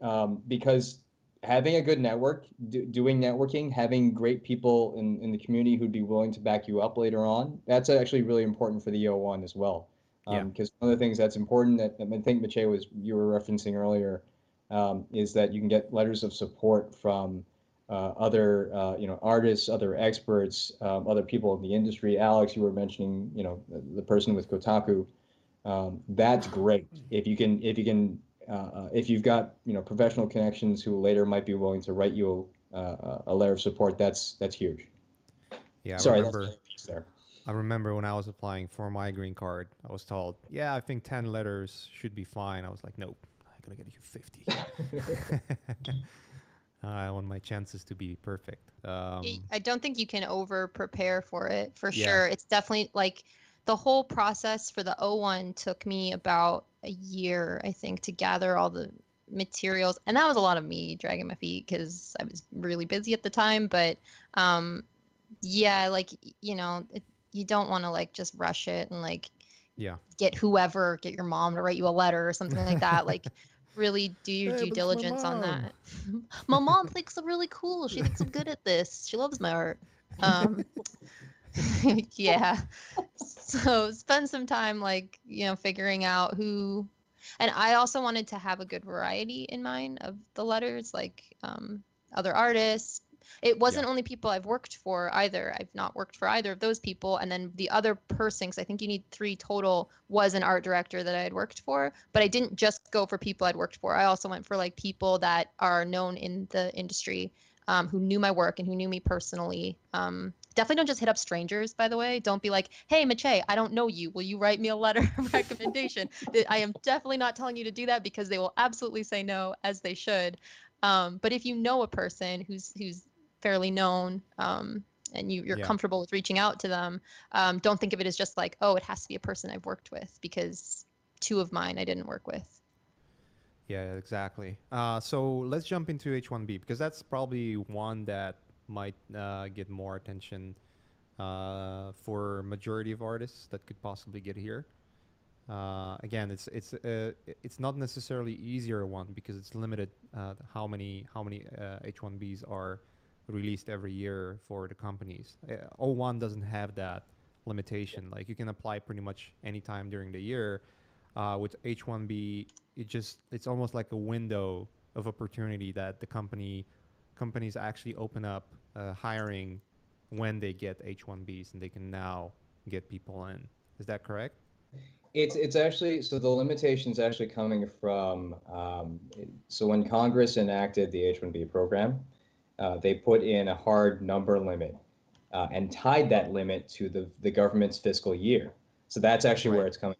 um, because having a good network, do, doing networking, having great people in, in the community who'd be willing to back you up later on, that's actually really important for the O1 as well. Yeah. Because one of the things that's important that I think Maciej was you were referencing earlier um, is that you can get letters of support from uh, other uh, you know artists, other experts, um, other people in the industry. Alex, you were mentioning you know the, the person with Kotaku. Um, that's great if you can if you can uh, uh, if you've got you know professional connections who later might be willing to write you uh, a letter of support. That's that's huge. Yeah, I Sorry, remember. that's there. I remember when I was applying for my green card, I was told, "Yeah, I think ten letters should be fine." I was like, "Nope, I'm gonna get you 50. <laughs> <laughs> I want my chances to be perfect. Um, Y- I don't think you can over prepare for it for Yeah. sure. It's definitely like the whole process for the O1 took me about a year, I think, to gather all the materials. And that was a lot of me dragging my feet because I was really busy at the time. But um, yeah, like, you know, it, you don't want to like just rush it and like yeah, get whoever, get your mom to write you a letter or something like that. Like, <laughs> really do your Yeah, due but it's my diligence on that. <laughs> my mom thinks I'm really cool. She thinks I'm good at this. She loves my art. Um, <laughs> <laughs> yeah. <laughs> So spend some time, like, you know, figuring out who. And I also wanted to have a good variety in mind of the letters, like um, other artists. It wasn't only people I've worked for either. I've not worked for either of those people. And then the other person, because I think you need three total, was an art director that I had worked for. But I didn't just go for people I'd worked for. I also went for like people that are known in the industry, um, who knew my work and who knew me personally. Um, definitely don't just hit up strangers, by the way. Don't be like, hey, Maciej, I don't know you. Will you write me a letter <laughs> of recommendation? I am definitely not telling you to do that because they will absolutely say no, as they should. Um, but if you know a person who's who's fairly known um, and you, you're Yeah. comfortable with reaching out to them, um, don't think of it as just like, oh, it has to be a person I've worked with because two of mine I didn't work with. yeah, exactly. Uh, so let's jump into H1B because that's probably one that might uh, get more attention uh, for majority of artists that could possibly get here. Uh, again, it's it's uh, it's not necessarily easier one because it's limited uh, how many how many uh, H1Bs are released every year for the companies. Uh, O1 doesn't have that limitation. Like you can apply pretty much anytime during the year. Uh, with H1B, it just it's almost like a window of opportunity that the company companies actually open up uh, hiring when they get H1Bs and they can now get people in. Is that correct? It's it's actually so the limitations actually coming from um, so when Congress enacted the H-1B program, uh, they put in a hard number limit uh, and tied that limit to the the government's fiscal year. So that's actually where it's coming from.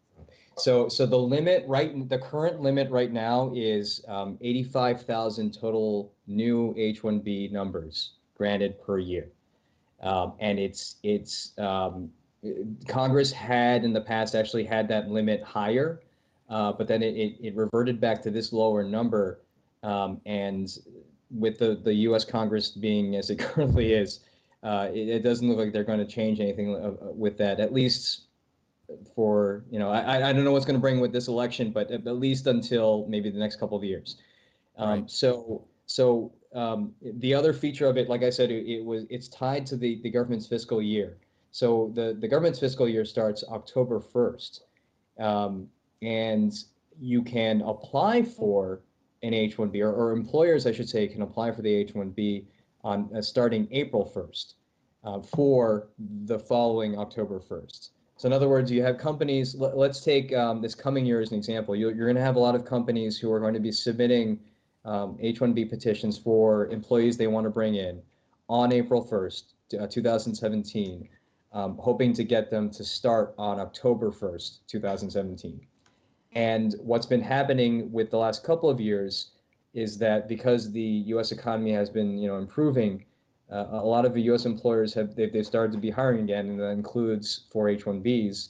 So so the limit right the current limit right now is um, 85,000 total new H-1B numbers granted per year, um, and it's it's um, Congress had in the past actually had that limit higher, uh, but then it, it, it reverted back to this lower number. Um, and with the, the U.S. Congress being as it <laughs> currently is, uh, it, it, doesn't look like they're going to change anything uh, with that, at least for, you know, I, I don't know what's going to bring with this election, but at, least until maybe the next couple of years. Um, right. So, so um, the other feature of it, like I said, it, it, was it's tied to the, the government's fiscal year. So the, the government's fiscal year starts October 1st. Um, and you can apply for an H-1B, or, or, employers, I should say, can apply for the H-1B on uh, starting April 1st uh, for the following October 1st. So in other words, you have companies. Let, us take um, this coming year as an example. You, are going to have a lot of companies who are going to be submitting um, H-1B petitions for employees they want to bring in on April 1st, uh, 2017, um, hoping to get them to start on October 1st, 2017. And what's been happening with the last couple of years is that because the U.S. economy has been, you know, improving, uh, a lot of the U.S. employers have they've, they've started to be hiring again, and that includes for H-1Bs,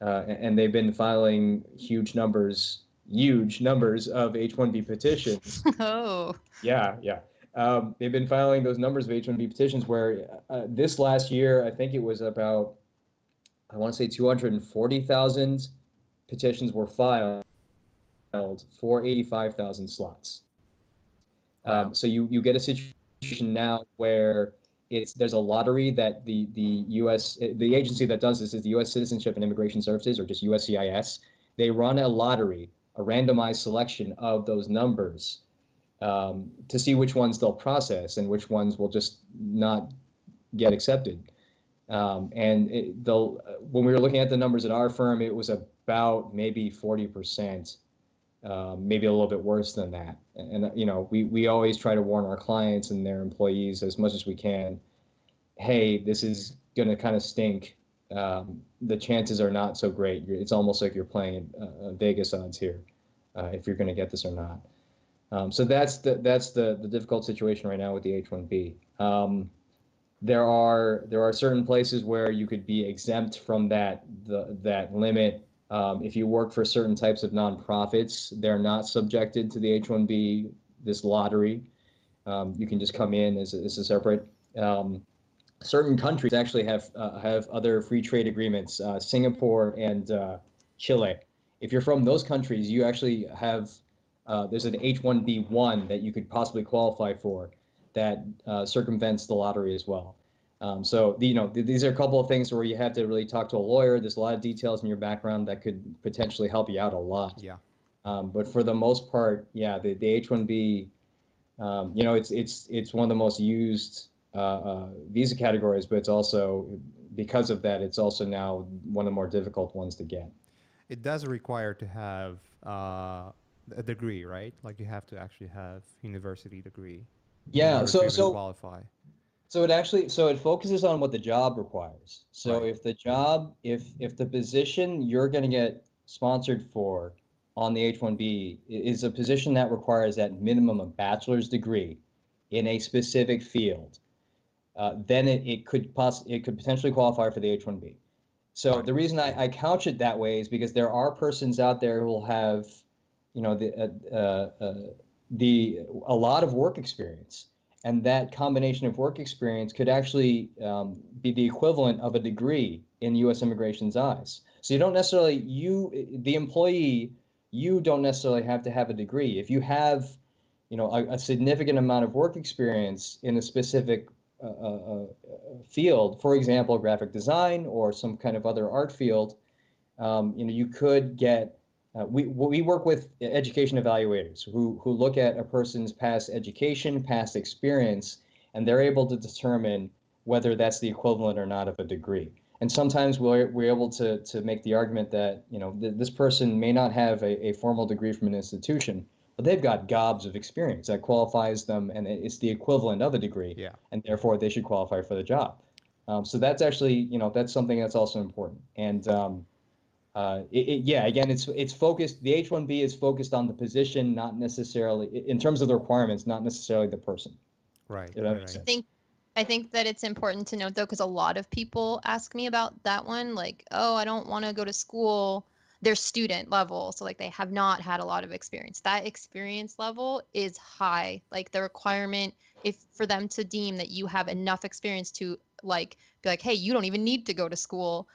uh, and they've been filing huge numbers, huge numbers of H-1B petitions. <laughs> oh. Yeah, yeah. Um, they've been filing those numbers of H-1B petitions. Where uh, this last year, I think it was about, I want to say 240,000 petitions were filed for 85,000 slots. Um, so you you get a situation now where it's there's a lottery that the the U.S. the agency that does this is the U.S. Citizenship and Immigration Services or just USCIS. They run a lottery, a randomized selection of those numbers um, to see which ones they'll process and which ones will just not get accepted. Um, and it, when we were looking at the numbers at our firm, it was about maybe 40 percent um, maybe a little bit worse than that. And, you know, we, we always try to warn our clients and their employees as much as we can. Hey, this is going to kind of stink. Um, the chances are not so great. It's almost like you're playing uh, Vegas odds here, uh, if you're going to get this or not. Um, so that's the that's the the difficult situation right now with the H-1B. Um, there are there are certain places where you could be exempt from that the that limit um, if you work for certain types of nonprofits, they're not subjected to the H-1B, this lottery. Um, you can just come in as a, as a separate. Um, certain countries actually have uh, have other free trade agreements, uh, Singapore and uh, Chile. If you're from those countries, you actually have uh, there's an H-1B1 that you could possibly qualify for that uh, circumvents the lottery as well. Um, so you know th- these are a couple of things where you have to really talk to a lawyer. There's a lot of details in your background that could potentially help you out a lot. Yeah. Um, but for the most part, yeah, the, the H-1B, um, you know, it's it's it's one of the most used uh, uh, visa categories, but it's also because of that, it's also now one of the more difficult ones to get. It does require to have uh, a degree, right? Like you have to actually have university degree. Yeah. So so qualify. So it actually so it focuses on what the job requires. So right. if the job if if the position you're going to get sponsored for on the H1B is a position that requires at minimum a bachelor's degree in a specific field, uh, then it, it could poss- it could potentially qualify for the H1B. So right. the reason I, I couch it that way is because there are persons out there who will have, you know, the uh, uh, uh the a lot of work experience and that combination of work experience could actually um, be the equivalent of a degree in U.S. immigration's eyes. So you don't necessarily you the employee you don't necessarily have to have a degree if you have you know a, a significant amount of work experience in a specific uh, uh, uh field, for example, graphic design or some kind of other art field. Um, you know you could get uh, we we work with education evaluators who who look at a person's past education, past experience, and they're able to determine whether that's the equivalent or not of a degree. And sometimes we're we're able to to make the argument that you know th- this person may not have a, a formal degree from an institution, but they've got gobs of experience that qualifies them, and it's the equivalent of a degree. Yeah. And therefore, they should qualify for the job. Um, so that's actually you know that's something that's also important. And um, uh, it, it, yeah, again, it's it's focused. The H-1B is focused on the position, not necessarily in terms of the requirements, not necessarily the person. Right. right. I think I think that it's important to note though, because a lot of people ask me about that one, like, oh, I don't want to go to school their student level so like they have not had a lot of experience that experience level is high like the requirement if for them to deem that you have enough experience to like be like hey you don't even need to go to school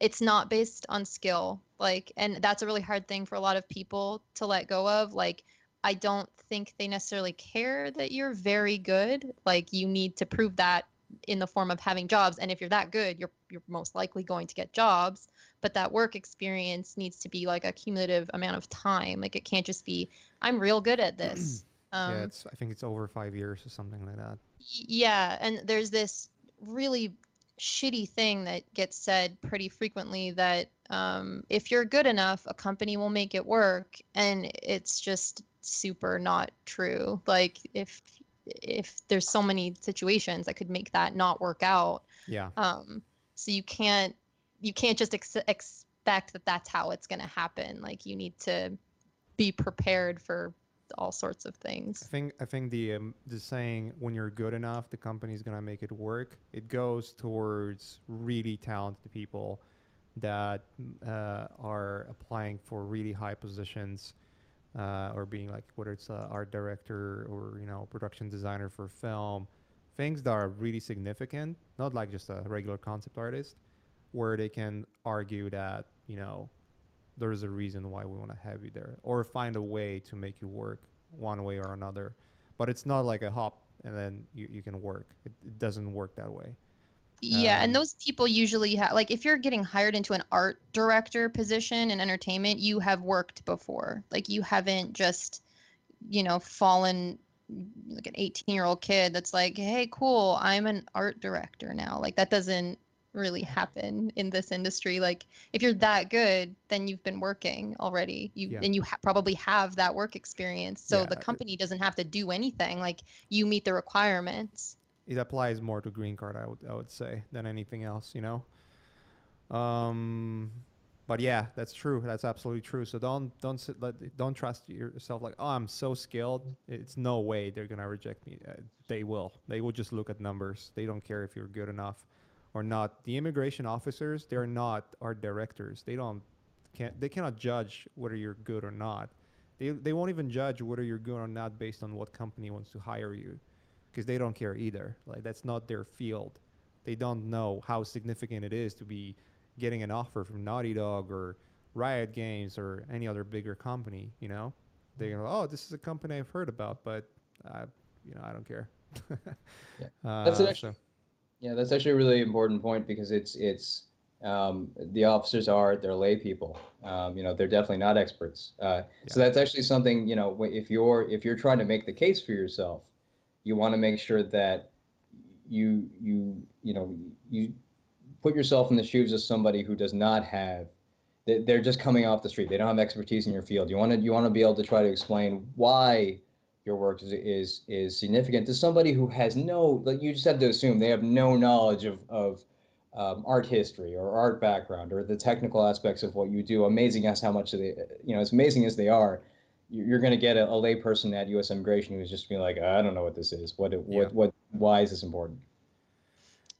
it's not based on skill like and that's a really hard thing for a lot of people to let go of like i don't think they necessarily care that you're very good like you need to prove that in the form of having jobs and if you're that good you're you're most likely going to get jobs but that work experience needs to be like a cumulative amount of time like it can't just be i'm real good at this. <clears throat> Um, yeah it's i think it's over five years or something like that. yeah and there's this really shitty thing that gets said pretty frequently that um, if you're good enough a company will make it work and it's just super not true. Like if if there's so many situations that could make that not work out yeah. um so you can't you can't just ex- expect that that's how it's going to happen. Like you need to be prepared for all sorts of things. I think i think the um, the saying when you're good enough the company's to make it work it goes towards really talented people that uh, are applying for really high positions uh, or being like whether it's uh, art director or you know production designer for film things that are really significant not like just a regular concept artist where they can argue that you know there's a reason why we want to have you there or find a way to make you work one way or another but it's not like a hop and then you, you can work it, it doesn't work that way yeah, um, and those people usually have like if you're getting hired into an art director position in entertainment, you have worked before. Like you haven't just, you know, fallen like an 18 year old kid that's like, hey, cool, I'm an art director now. Like that doesn't really happen in this industry. Like if you're that good, then you've been working already. You yeah. and you ha- probably have that work experience. So yeah, the company doesn't have to do anything. Like you meet the requirements it applies more to green card I would I would say than anything else, you know. Um, but yeah, that's true. That's absolutely true. So don't don't sit, let, don't trust yourself like oh I'm so skilled. It's no way they're gonna reject me. Uh, they will. They will just look at numbers. They don't care if you're good enough or not. The immigration officers they're not our directors. They don't can't they cannot judge whether you're good or not. They they won't even judge whether you're good or not based on what company wants to hire you because they don't care either. Like that's not their field. They don't know how significant it is to be getting an offer from Naughty Dog or Riot Games or any other bigger company. You know, they go, oh, this is a company I've heard about, but I, you know, I don't care. <laughs> yeah. Uh, that's actually, so. Yeah, that's actually a really important point because it's it's um, the officers are they're lay people. Um, you know, they're definitely not experts. Uh, yeah. So that's actually something you know if you're if you're trying to make the case for yourself you want to make sure that you you you know you put yourself in the shoes of somebody who does not have they're just coming off the street they don't have expertise in your field you want to you want to be able to try to explain why your work is is, is significant to somebody who has no like you just have to assume they have no knowledge of of um, art history or art background or the technical aspects of what you do amazing as how much they you know as amazing as they are you're going to get a, a layperson at U.S. Immigration who's just being like, I don't know what this is. What, what, yeah. what, why is this important?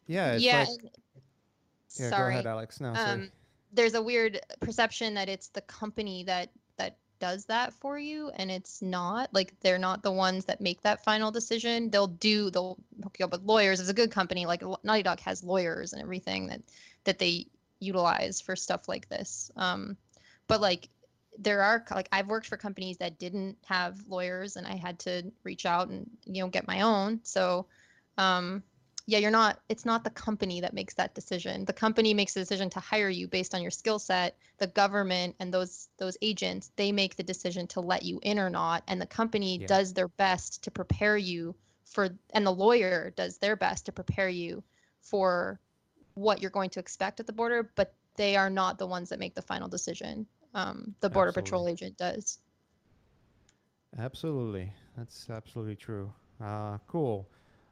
Yeah. yeah. Like, yeah. Sorry. Go ahead, Alex. No, um, there's a weird perception that it's the company that that does that for you, and it's not. Like they're not the ones that make that final decision. They'll do. They'll hook you up with lawyers. It's a good company. Like Naughty Dog has lawyers and everything that that they utilize for stuff like this. Um, but like there are like I've worked for companies that didn't have lawyers and I had to reach out and you know get my own. So um yeah, you're not it's not the company that makes that decision. The company makes the decision to hire you based on your skill set. The government and those those agents, they make the decision to let you in or not and the company yeah. does their best to prepare you for and the lawyer does their best to prepare you for what you're going to expect at the border, but they are not the ones that make the final decision um, the border absolutely. patrol agent does. Absolutely, that's absolutely true. Uh, cool.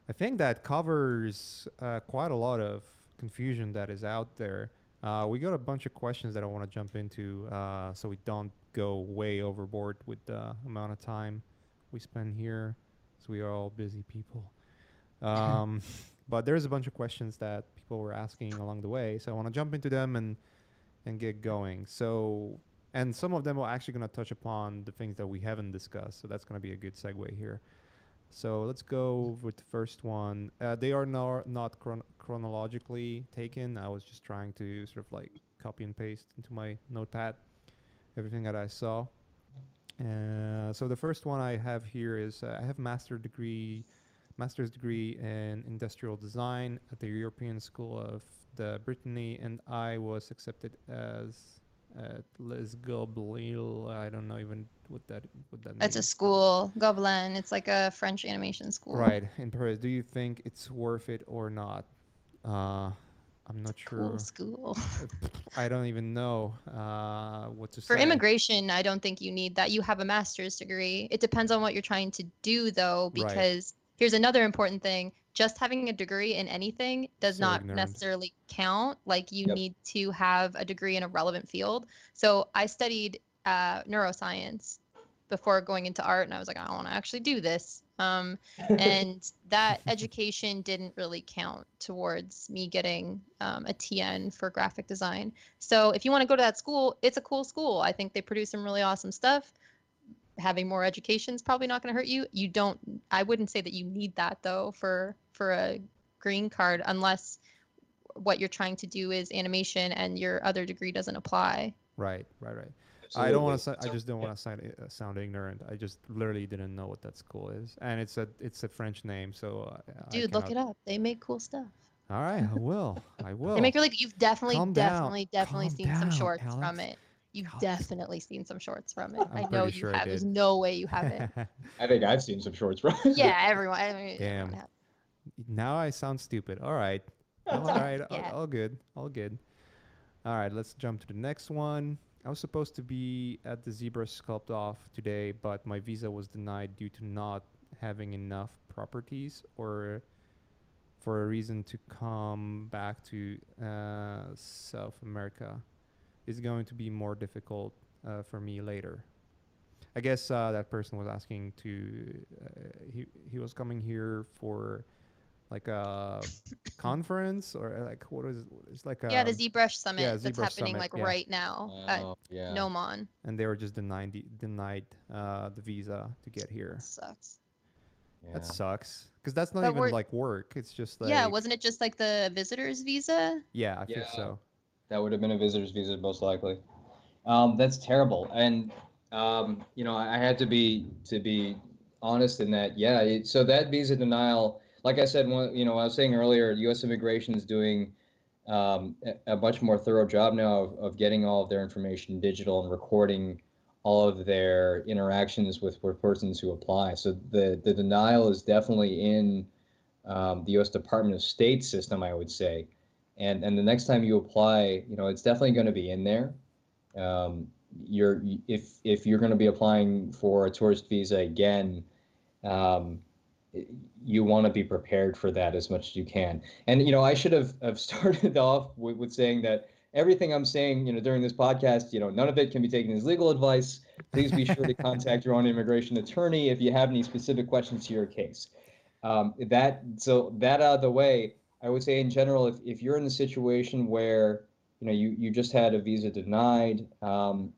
I think that covers uh, quite a lot of confusion that is out there. Uh, we got a bunch of questions that I want to jump into, uh, so we don't go way overboard with the amount of time we spend here. So we are all busy people. Um, <laughs> but there's a bunch of questions that people were asking along the way, so I want to jump into them and and get going. So, and some of them are actually going to touch upon the things that we haven't discussed. So that's going to be a good segue here. So let's go with the first one. Uh, they are no, not chron- chronologically taken. I was just trying to sort of like copy and paste into my notepad everything that I saw. Uh, so the first one I have here is uh, I have master degree, master's degree in industrial design at the European School of the Brittany, and I was accepted as at Les Gobelins. I don't know even what that what that It's a school, Gobelin. It's like a French animation school. Right in Paris. Do you think it's worth it or not? Uh, I'm not sure. Cool school. <laughs> I don't even know uh, what to For say. For immigration, I don't think you need that. You have a master's degree. It depends on what you're trying to do, though, Right. because here's another important thing. Just having a degree in anything does So not ignorant. necessarily count. Like, you Yep. need to have a degree in a relevant field. So, I studied uh, neuroscience before going into art, and I was like, I don't want to actually do this. Um, <laughs> and that education didn't really count towards me getting um, a TN for graphic design. So if you want to go to that school, it's a cool school. I think they produce some really awesome stuff. Having more education is probably not going to hurt you. You don't. I wouldn't say that you need that though for for a green card unless what you're trying to do is animation and your other degree doesn't apply. Right, right, right. I don't want to. I just don't want to sound, uh, sound ignorant. I just literally didn't know what that school is, and it's a it's a French name, so uh, I Dude, look it up. They make cool stuff. All right, I will. I will. <laughs> They make really. You've definitely, calm down, definitely, definitely calm seen some down, shorts from it. You've Alex. definitely seen some shorts from it. I'm I know you sure have. There's no way you haven't. <laughs> I think I've seen some shorts, right? yeah, <laughs> everyone. I mean, Damn. everyone now I sound stupid. All right. <laughs> All right. all- all good. All good. All right. Let's jump to the next one. I was supposed to be at the ZBrush Sculpt Off today, but my visa was denied due to not having enough properties or for a reason to come back to uh, South America. It's going to be more difficult uh, for me later. I guess uh, that person was asking to. Uh, he he was coming here for like a <laughs> conference or uh, like what is it's like a Yeah, the ZBrush Summit yeah, that's ZBrush happening Summit, like yeah. right now at Oh, yeah. Gnomon. and they were just denied the- denied uh, the visa to get here. Sucks. yeah. That sucks because that's not But even like work. It's just like yeah, wasn't it just like the visitor's visa? yeah, I think so. That would have been a visitor's visa, most likely. Um, that's terrible. And um, you know, I had to be to be honest in that. Yeah. It, so that visa denial, like I said, one, you know, I was saying earlier, U.S. Immigration is doing um, a, a much more thorough job now of, of getting all of their information digital and recording all of their interactions with, with persons who apply. So the the denial is definitely in um, the U.S. Department of State system, I would say and and the next time you apply you know it's definitely going to be in there. Um, you're if if you're going to be applying for a tourist visa again um, you want to be prepared for that as much as you can. And you know i should have, have <laughs> started off with, with saying that everything i'm saying you know during this podcast you know none of it can be taken as legal advice. Please be sure to contact your own immigration attorney if you have any specific questions to your case. Um, that so that out of the way I would say in general, if, if you're in a situation where you know you, you just had a visa denied, um,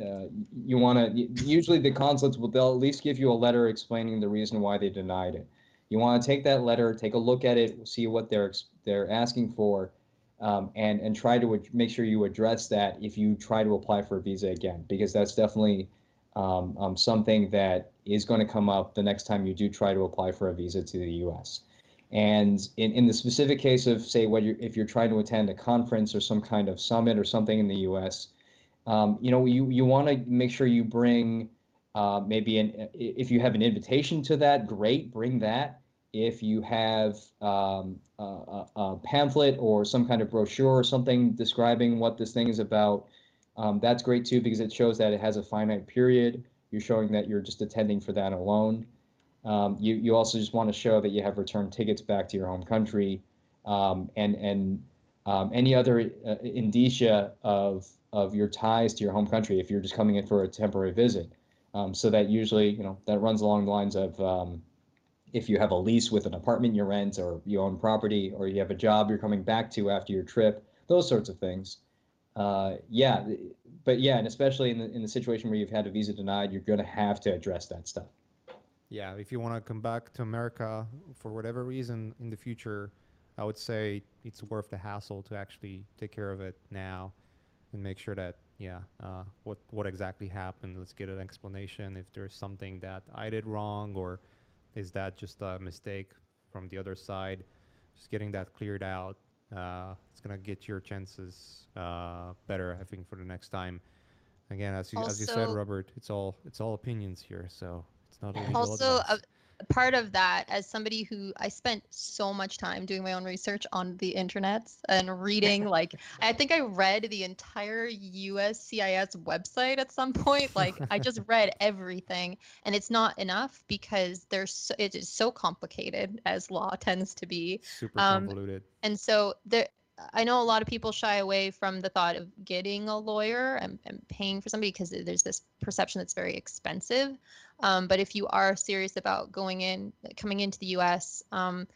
uh, you want to usually the consulates will they'll at least give you a letter explaining the reason why they denied it. You want to take that letter, take a look at it, see what they're they're asking for, um, and and try to make sure you address that if you try to apply for a visa again, because that's definitely um, um, something that is going to come up the next time you do try to apply for a visa to the U.S. And in, in the specific case of, say, what you're, if you're trying to attend a conference or some kind of summit or something in the U.S., um, you know, you, you want to make sure you bring uh, maybe an, if you have an invitation to that, great, bring that. If you have um, a, a a pamphlet or some kind of brochure or something describing what this thing is about, um, that's great too because it shows that it has a finite period. You're showing that you're just attending for that alone. Um, you, you also just want to show that you have returned tickets back to your home country um, and, and um, any other uh, indicia of, of your ties to your home country if you're just coming in for a temporary visit. Um, so that usually, you know, that runs along the lines of um, if you have a lease with an apartment you rent or you own property or you have a job you're coming back to after your trip, those sorts of things. uh, yeah, but yeah, and especially in the in the situation where you've had a visa denied, you're going to have to address that stuff. Yeah, if you want to come back to America for whatever reason in the future, I would say it's worth the hassle to actually take care of it now and make sure that yeah, uh, what what exactly happened. Let's get an explanation if there's something that I did wrong or is that just a mistake from the other side. Just getting that cleared out, uh, it's gonna get your chances uh, better, I think, for the next time. Again, as you as you said, Robert, it's all it's all opinions here, so it's not a legal also advice. a, part of that as somebody who i spent so much time doing my own research on the internet and reading <laughs> like i think i read the entire uscis website at some point <laughs> like i just read everything and it's not enough because there's so, it is so complicated as law tends to be super um, convoluted. and so there i know a lot of people shy away from the thought of getting a lawyer and, and paying for somebody because there's this perception that's very expensive. Um, but if you are serious about going in coming into the us um,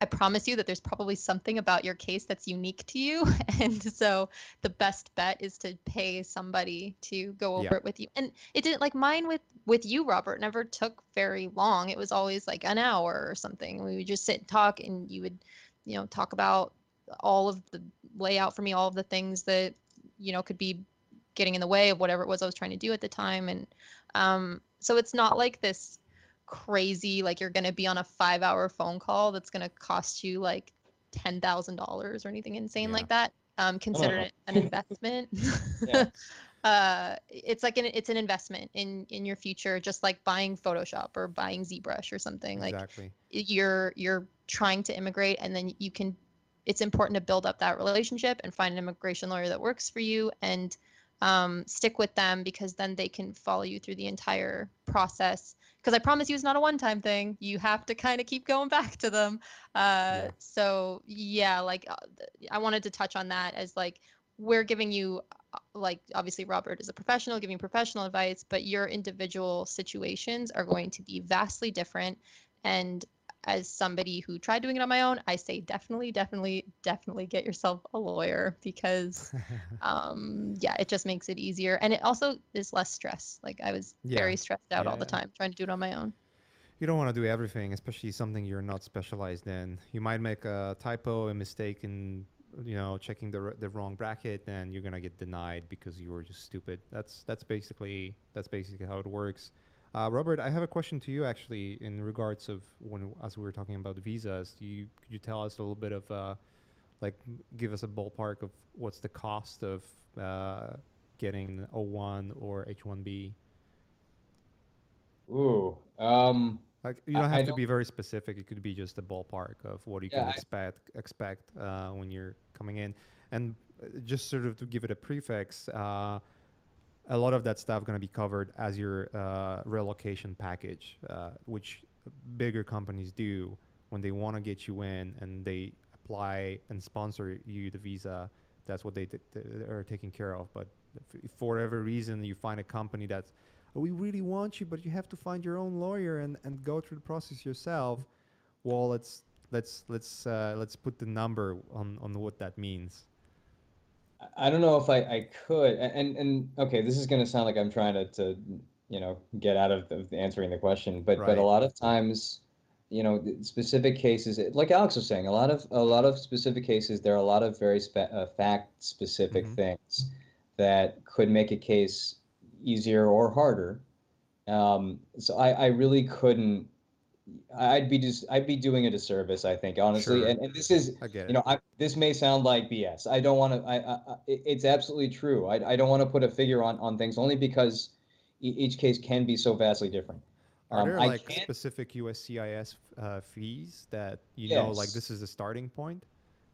i promise you that there's probably something about your case that's unique to you. <laughs> And so the best bet is to pay somebody to go over Yeah. it with you. And it didn't like mine with with you robert never took very long. It was always like an hour or something. We would just sit and talk and you would you know talk about all of the layout for me all of the things that you know could be getting in the way of whatever it was i was trying to do at the time. And um so it's not like this crazy like you're going to be on a 5 hour phone call that's going to cost you like $10,000 or anything insane Yeah. like that um consider it an investment. <laughs> Uh it's like an it's an investment in in your future just like buying photoshop or buying zbrush or something like you're you're trying to immigrate and then you can it's important to build up that relationship and find an immigration lawyer that works for you and um, stick with them because then they can follow you through the entire process. Because i promise you it's not a one-time thing. You have to kind of keep going <laughs> back to them. Uh, Yeah. so yeah like uh, i wanted to touch on that as like we're giving you uh, like obviously robert is a professional giving professional advice but your individual situations are going to be vastly different. And as somebody who tried doing it on my own i say definitely definitely definitely get yourself a lawyer because <laughs> um yeah it just makes it easier and it also is less stress like i was Yeah. very stressed out all the time trying to do it on my own you don't want to do everything, especially something you're not specialized in. You might make a typo, a mistake in you know checking the the wrong bracket, and you're gonna get denied because you were just stupid. That's that's basically that's basically how it works. Uh, Robert, I have a question to you actually in regards of when as we were talking about visas. Do you could you tell us a little bit of uh, like give us a ballpark of what's the cost of uh, getting O1 or H1B? Ooh. Um, Like you don't I have to don't- be very specific. It could be just a ballpark of what you Yeah, can I- expect expect uh, when you're coming in, and uh, just sort of to give it a prefix. A lot of that stuff going to be covered as your uh, relocation package, uh, which bigger companies do when they want to get you in and they apply and sponsor you the visa. That's what they t- are taking care of. But for whatever reason you find a company that's "Oh, we really want you, but you have to find your own lawyer and, and go through the process yourself. Well, let's let's let's uh, let's put the number on on what that means. I- don't know if I, I could, and, and, okay, this is gonna sound like I'm trying to, to, you know, get out of, of answering the question, but, but a lot of times, you know, specific cases, like Alex was saying, a lot of, a lot of specific cases, there are a lot of very spe- uh, fact-specific Mhm. things that could make a case easier or harder. Um, so I, I really couldn't, I'd be just, I'd be doing a disservice, I think, honestly, Sure. and, and this is, you know, I, this may sound like BS. I don't want to. I, I, it's absolutely true. I, I don't want to put a figure on on things only because e- each case can be so vastly different. Are Um, there like specific USCIS uh, fees that you know like this is the starting point?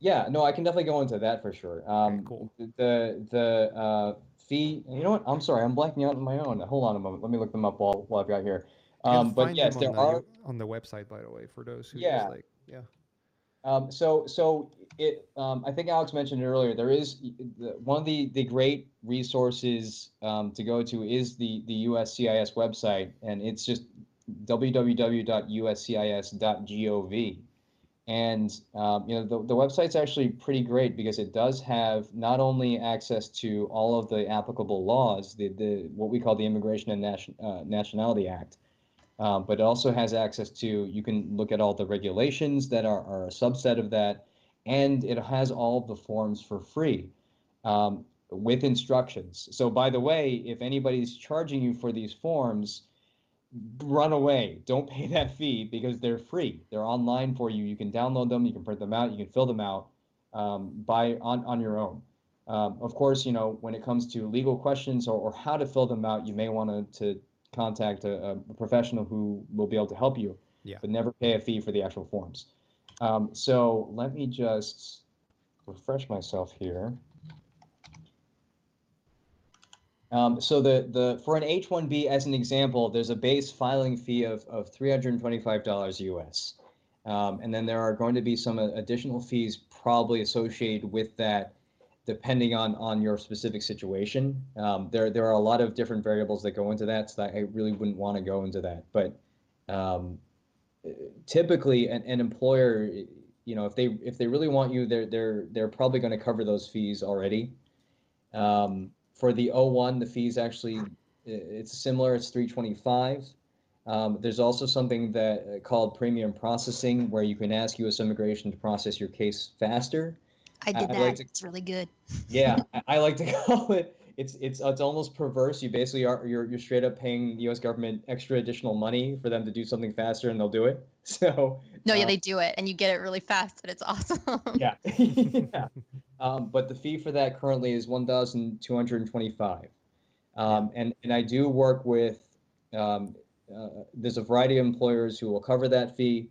Yeah, no, I can definitely go into that for sure. Um, cool. The the uh, fee. You know what? I'm sorry. I'm blanking out on my own. Hold on a moment. Let me look them up while while I've got here. Um, but yes, there the, are. on the website by the way for those who Yeah. like yeah. Um, so, so it, um, I think Alex mentioned it earlier. There is the, one of the, the great resources um, to go to is the the USCIS website, and it's just www.uscis.gov. And um, you know the, the website's actually pretty great because it does have not only access to all of the applicable laws, the, the what we call the Immigration and Nation, uh, Nationality Act, um, but it also has access to you can look at all the regulations that are, are a subset of that, and it has all the forms for free um, with instructions. So by the way, if anybody's charging you for these forms, run away. Don't pay that fee because they're free. They're online for you. You can download them, you can print them out, you can fill them out um, by on, on your own. Um, of course, you know, when it comes to legal questions or, or how to fill them out, you may want to to contact a, a, professional who will be able to help you, Yeah. but never pay a fee for the actual forms. Um, so let me just refresh myself here. Um, so the, the for an H-1B, as an example, there's a base filing fee of, of $325 US. Um, and then there are going to be some additional fees probably associated with that, depending on, on your specific situation. Um, there, there are a lot of different variables that go into that, so that I really wouldn't want to go into that. But um, typically, an, an employer, you know, if they if they really want you, they're they're they're probably going to cover those fees already. Um, for the O1, the fees actually, it's similar, it's 325. Um, there's also something that uh, called premium processing, where you can ask U.S. Immigration to process your case faster. I did I that. like to- it's really good. Yeah, <laughs> I, I like to <laughs> call it. It's it's it's almost perverse. You basically are you're you're straight up paying the U.S. government extra additional money for them to do something faster, and they'll do it. <laughs> So No, yeah, uh, they do it, and you get it really fast, and it's awesome. yeah. yeah. Um, but the fee for that currently is one thousand two hundred and twenty-five. Um, and and I do work with. Um, uh, there's a variety of employers who will cover that fee.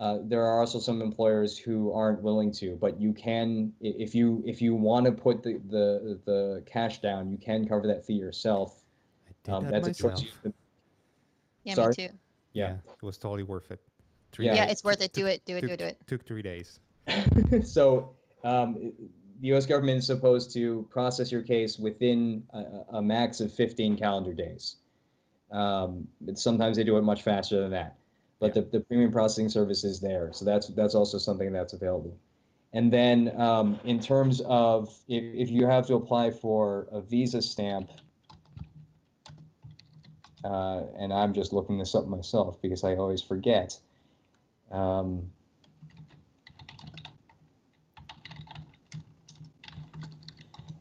Uh, there are also some employers who aren't willing to, but you can, if you if you want to put the, the the cash down, you can cover that fee yourself. I did Um, that that's a choice. yeah, Sorry? me too. Yeah. it was totally worth it. Three Yeah. Yeah, it's worth it. Do it. Do it. Do it. Do it. Took three days. <laughs> so um, the U.S. government is supposed to process your case within a, a max of 15 calendar days. Um, but sometimes they do it much faster than that. But Yeah. the, the premium processing service is there, so that's that's also something that's available. And then um, in terms of if, if you have to apply for a visa stamp, uh, and I'm just looking this up myself because I always forget. Um,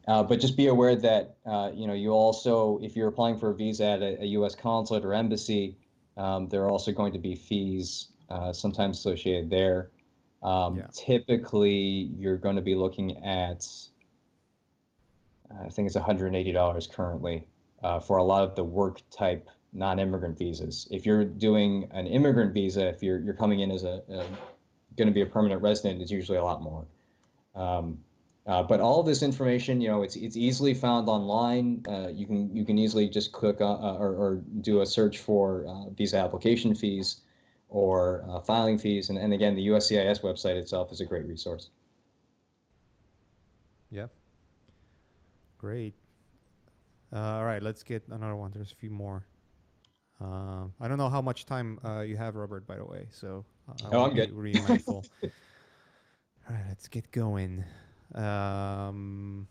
Uh, but just be aware that uh, you know you also, if you're applying for a visa at a, a U.S. consulate or embassy, um, there are also going to be fees uh, sometimes associated there. Um, Yeah. Typically, you're going to be looking at, I think it's $180 currently uh, for a lot of the work type non-immigrant visas. If you're doing an immigrant visa, if you're you're coming in as a, a going to be a permanent resident, it's usually a lot more. Um, uh, but all of this information, you know, it's it's easily found online. Uh, you can you can easily just click on, uh, or, or do a search for uh, visa application fees or uh, filing fees, and, and again, the USCIS website itself is a great resource. Yeah. Great. Uh, all right, let's get another one. There's a few more. Um, I don't know how much time uh, you have, Robert. By the way, so uh, I Oh, I'm be good. Really mindful. <laughs> all right, let's get going. Um,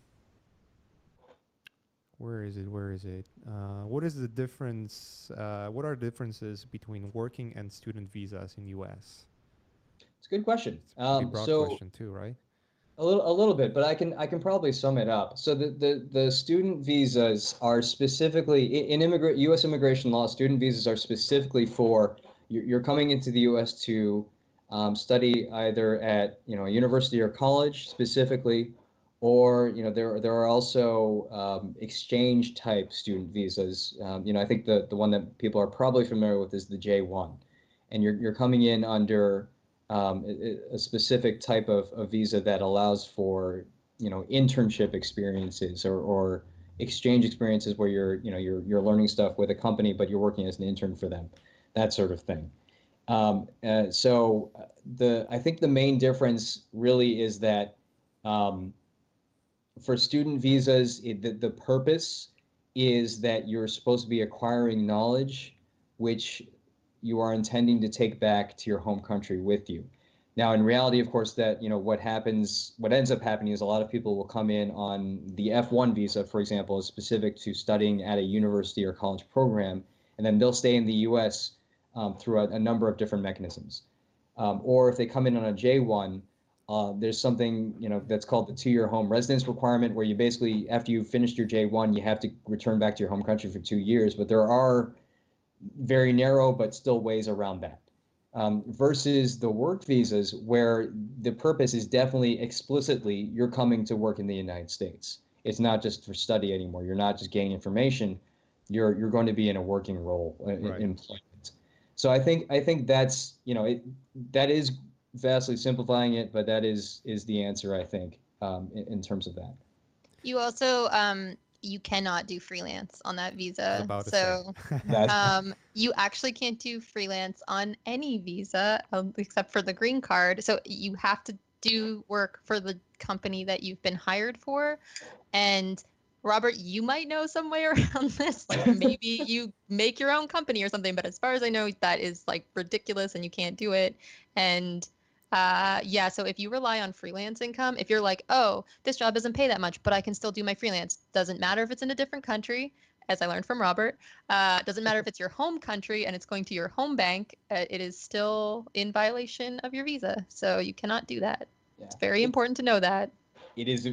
where is it? Where is it? Uh, what is the difference? Uh, what are the differences between working and student visas in U.S.? It's a good question. It's a Um, broad so question too, right? A little, a little bit, but I can, I can probably sum it up. So the, the, the student visas are specifically in immigrant, U.S. immigration law. Student visas are specifically for you're, you're coming into the U.S. to um, study either at you know a university or college specifically, or you know there there are also um, exchange type student visas. Um, you know I think the the one that people are probably familiar with is the J1, and you're you're coming in under um, a, a specific type of, of visa that allows for you know internship experiences or, or exchange experiences where you're you know you're you're learning stuff with a company but you're working as an intern for them that sort of thing um, uh, so uh, the I think the main difference really is that um, for student visas it, the, the purpose is that you're supposed to be acquiring knowledge which you are intending to take back to your home country with you. Now, in reality, of course, that you know what happens, what ends up happening is a lot of people will come in on the F1 visa, for example, is specific to studying at a university or college program, and then they'll stay in the U.S. Um, through a, a, number of different mechanisms. Um, or if they come in on a J1, uh, there's something you know that's called the two-year home residence requirement, where you basically, after you've finished your J1, you have to return back to your home country for two years. But there are very narrow but still ways around that um, versus the work visas where the purpose is definitely explicitly you're coming to work in the United States. It's not just for study anymore. You're not just gaining information. You're you're going to be in a working role uh, in right. Employment. So I think I think that's you know it, that is vastly simplifying it, but that is is the answer I think um, in, in terms of that. You also um, you cannot do freelance on that visa. So <laughs> <laughs> um, you actually can't do freelance on any visa um, except for the green card. So you have to do work for the company that you've been hired for. And Robert, you might know some way <laughs> around this. Like <laughs> maybe you make your own company or something. But as far as I know, that is like ridiculous and you can't do it. And uh, yeah. So if you rely on freelance income, if you're like, oh, this job doesn't pay that much, but I can still do my freelance, doesn't matter if it's in a different country, as I learned from Robert. Uh, doesn't matter if it's your home country and it's going to your home bank, uh, it is still in violation of your visa. So you cannot do that. Yeah. It's very important to know that. It is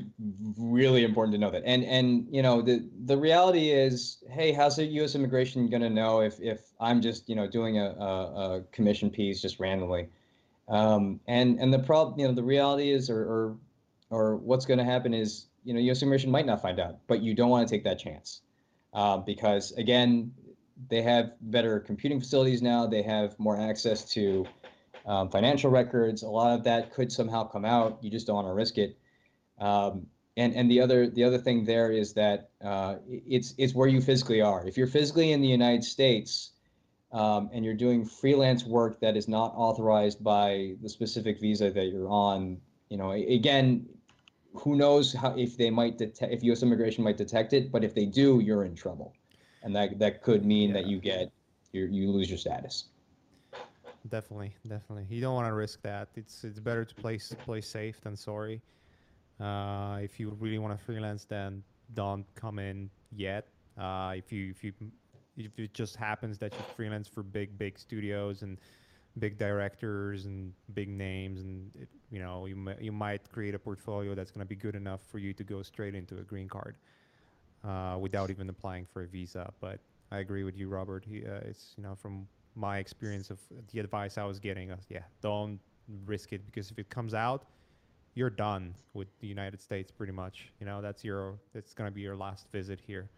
really important to know that. And and you know the the reality is, hey, how's the U.S. immigration going to know if if I'm just you know doing a, a, a commission piece just randomly? Um, and and the problem, you know, the reality is, or or, or what's going to happen is, you know, U.S. immigration might not find out, but you don't want to take that chance uh, because again, they have better computing facilities now. They have more access to um, financial records. A lot of that could somehow come out. You just don't want to risk it. Um, and and the other the other thing there is that uh, it's it's where you physically are. If you're physically in the United States, um, and you're doing freelance work that is not authorized by the specific visa that you're on, you know, again, who knows how if they might detect if U.S. immigration might detect it, but if they do, you're in trouble, and that that could mean yeah. that you get you you lose your status. Definitely, definitely. You don't want to risk that. It's it's better to play play safe than sorry. Uh, if you really want to freelance, then don't come in yet. Uh, if you if you if it just happens that you freelance for big big studios and big directors and big names and it, you know you, you might create a portfolio that's going to be good enough for you to go straight into a green card uh, without even applying for a visa but i agree with you robert he, uh, it's you know from my experience of the advice i was getting yeah don't risk it because if it comes out you're done with the united states pretty much you know that's your that's going to be your last visit here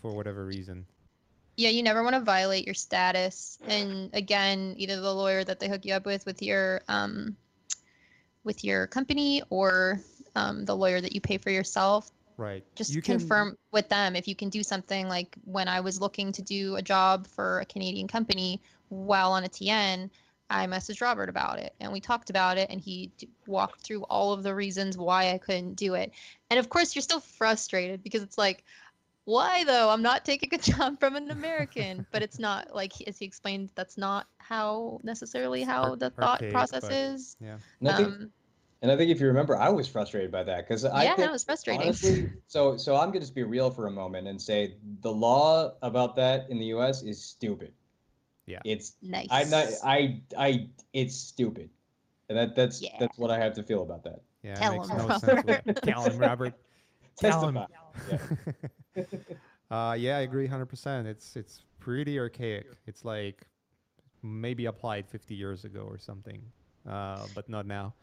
for whatever reason yeah, you never want to violate your status. And again, either the lawyer that they hook you up with with your um, with your company or um, the lawyer that you pay for yourself. Right. Just you confirm can... with them if you can do something like when I was looking to do a job for a Canadian company while on a TN, I messaged Robert about it and we talked about it and he walked through all of the reasons why I couldn't do it. And of course, you're still frustrated because it's like, why though? I'm not taking a <laughs> job from an American. but it's not like as he explained, that's not how necessarily how the thought process is. Yeah. And I, think, um, and I think if you remember, I was frustrated by that because I yeah, think, that was frustrating. Honestly, so so I'm gonna just be real for a moment and say the law about that in the U.S. is stupid. Yeah. It's nice. I'm not. I I. It's stupid. And that that's yeah. that's what I have to feel about that. Yeah, Tell makes him, no Robert. sense. <laughs> Tell him, Robert. Tell him. Yeah. <laughs> uh, yeah, I agree 100%. It's it's pretty archaic. It's like maybe applied 50 years ago or something, uh, but not now.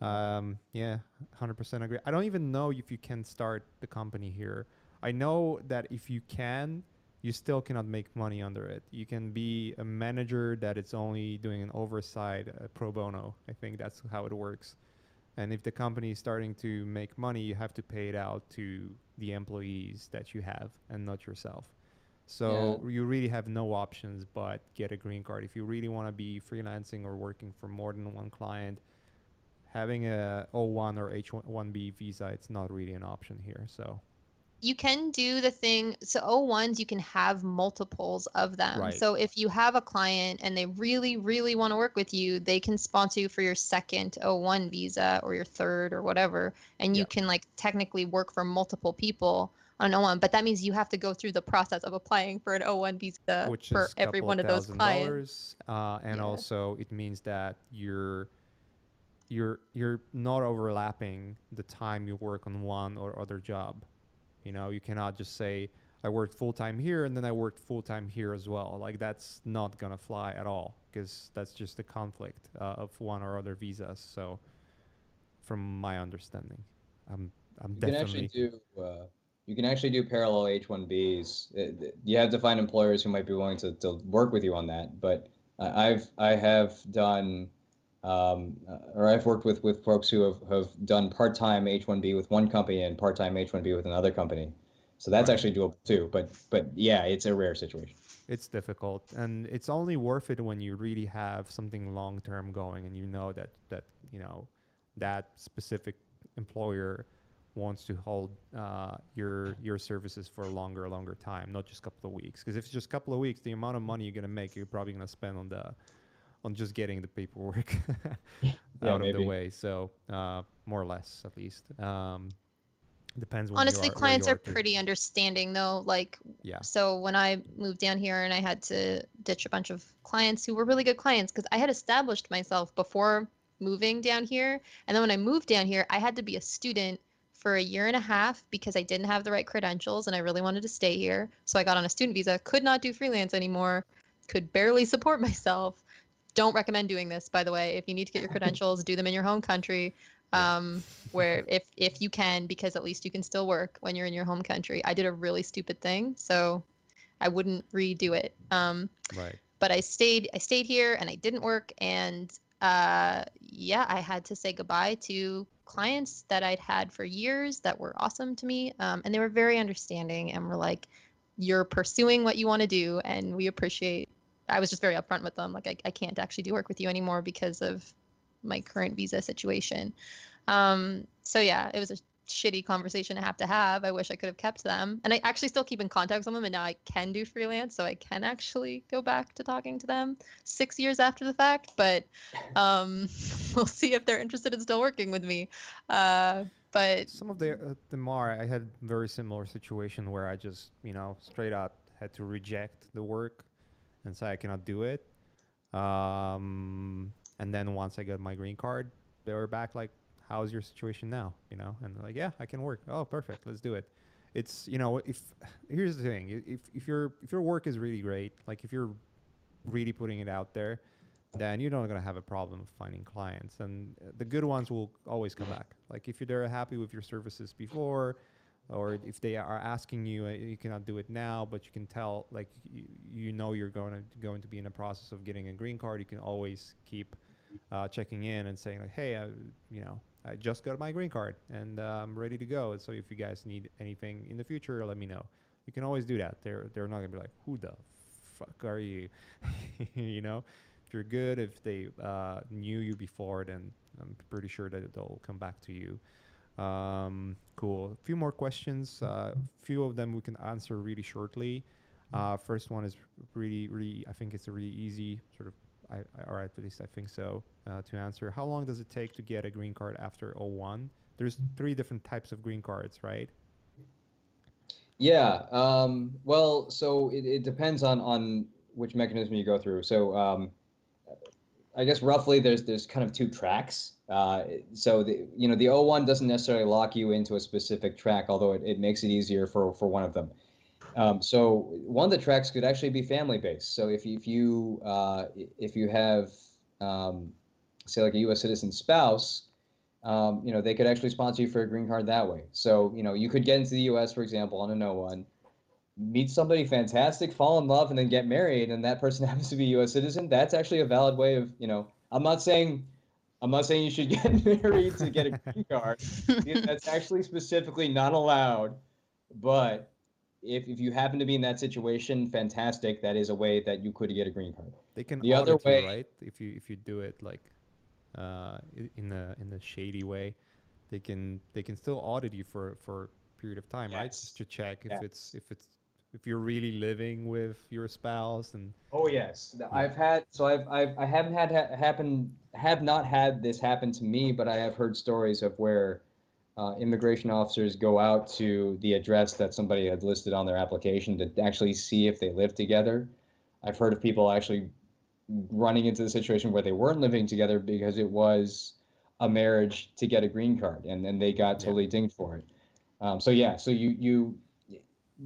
Um, yeah, 100% agree. I don't even know if you can start the company here. I know that if you can, you still cannot make money under it. You can be a manager that it's only doing an oversight uh, pro bono. I think that's how it works. And if the company is starting to make money, you have to pay it out to the employees that you have and not yourself. So yeah. you really have no options but get a green card. If you really want to be freelancing or working for more than one client, having a O1 or H1B visa, it's not really an option here. So you can do the thing so o1s you can have multiples of them Right. so if you have a client and they really really want to work with you they can sponsor you for your second o1 visa or your third or whatever and you Yeah. can like technically work for multiple people on an o1 but that means you have to go through the process of applying for an o1 visa which for every one of those clients dollars, uh, and Yeah. also it means that you're you're you're not overlapping the time you work on one or other job. You know, you cannot just say I worked full time here and then I worked full time here as well. Like that's not gonna fly at all because that's just a conflict uh, of one or other visas. So, from my understanding, I'm I'm You can actually do. Uh, you can actually do parallel H-1Bs. It- it- You have to find employers who might be willing to, to work with you on that. But I- I've I have done, um, uh, or I've worked with with folks who have, have done part-time H-1B with one company and part-time H-1B with another company. So that's Right. actually doable too. But but yeah, it's a rare situation. it's difficult and it's only worth it when you really have something long term going and you know that that you know that specific employer wants to hold uh, your your services for a longer longer time not just a couple of weeks because if it's just a couple of weeks the amount of money you're going to make you're probably going to spend on the on just getting the paperwork <laughs> Yeah, <laughs> out of the way so uh, more or less at least um, depends when you honestly are, clients you are too. pretty understanding though like yeah So when I moved down here and I had to ditch a bunch of clients who were really good clients because I had established myself before moving down here. And then when I moved down here, I had to be a student for a year and a half because I didn't have the right credentials and I really wanted to stay here. So I got on a student visa, could not do freelance anymore, could barely support <laughs> myself. Don't recommend doing this, by the way. If you need to get your <laughs> credentials, do them in your home country um, where if if you can because at least you can still work when you're in your home country. I did a really stupid thing so i wouldn't redo it. Um, right. but i stayed i stayed here and i didn't work and uh, yeah i had to say goodbye to clients that i'd had for years that were awesome to me um, and they were very understanding and were like you're pursuing what you want to do and we appreciate i was just very upfront with them like I, I can't actually do work with you anymore because of my current visa situation um, so yeah, it was a shitty conversation to have to have. I wish I could have kept them. And I actually still keep in contact with them and now I can do freelance, so I can actually go back to talking to them 6 years after the fact, but um <laughs> we'll see if they're interested in still working with me. Uh but some of the uh, the more I had very similar situation where I just you know straight out had to reject the work and say I cannot do it. Um, and then once I got my green card, they were back like, "How's your situation now?" You know, and like, "Yeah, I can work. Oh, perfect. Let's do it." It's you know if here's the thing if if your if your work is really great, like if you're really putting it out there, then you're not gonna have a problem finding clients, and the good ones will always come back. Like if you're they're happy with your services before, or if they are asking you, uh, you cannot do it now, but you can tell, like you, you know you're going to going to be in a process of getting a green card. You can always keep uh, checking in and saying like, hey, I, you know, I just got my green card and uh, I'm ready to go. So if you guys need anything in the future, let me know. You can always do that. They're they're not gonna be like, who the fuck are you? <laughs> you know, if you're good, if they uh, knew you before, then I'm pretty sure that they'll come back to you. Um, cool. A few more questions. A few of them we can answer really shortly. Uh, first one is really, really. I think it's a really easy sort of. I, I, or at least I think so. Uh, to answer, how long does it take to get a green card after O1? There's three different types of green cards, right? Yeah. Um, well, so it, it depends on on which mechanism you go through. So um, I guess roughly there's there's kind of two tracks. Uh, so the you know the O1 doesn't necessarily lock you into a specific track, although it, it makes it easier for for one of them. Um, so one of the tracks could actually be family based. So if you, if you uh, if you have um, say like a U.S. citizen spouse, um, you know they could actually sponsor you for a green card that way. So you know you could get into the U.S. for example on a no one, meet somebody fantastic, fall in love, and then get married, and that person <laughs> happens to be a U.S. citizen. That's actually a valid way of you know. I'm not saying. I'm not saying you should <laughs> get married to get a green card. <laughs> That's actually specifically not allowed. But if, if you happen to be in that situation, fantastic. That is a way that you could get a green card. They can The other audit you, way- right? If you if you do it like uh, in a in a shady way, they can they can still audit you for for period of time, right? Just to check if it's if it's if you're really living with your spouse and Oh yes, I've had so I've, I've I haven't had ha- happen have not had this happen to me, but I have heard stories of where uh, immigration officers go out to the address that somebody had listed on their application to actually see if they live together. I've heard of people actually running into the situation where they weren't living together because it was a marriage to get a green card, and then they got Yeah. totally dinged for it. Um, so yeah, so you you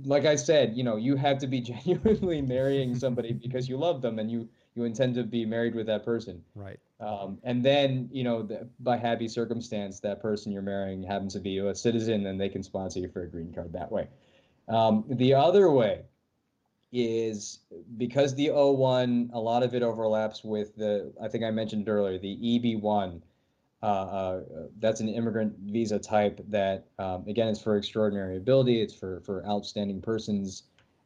like I said, you know, you have to be <laughs> genuinely marrying somebody <laughs> because you love them and you you intend to be married with that person. right. Um, and then, you know, the, by happy circumstance, that person you're marrying happens to be a citizen, and they can sponsor you for a green card that way. Um, the other way is because the O1, a lot of it overlaps with the, I think I mentioned earlier, the EB1. Uh, uh, that's an immigrant visa type that, um, again, is for extraordinary ability. It's for for outstanding persons,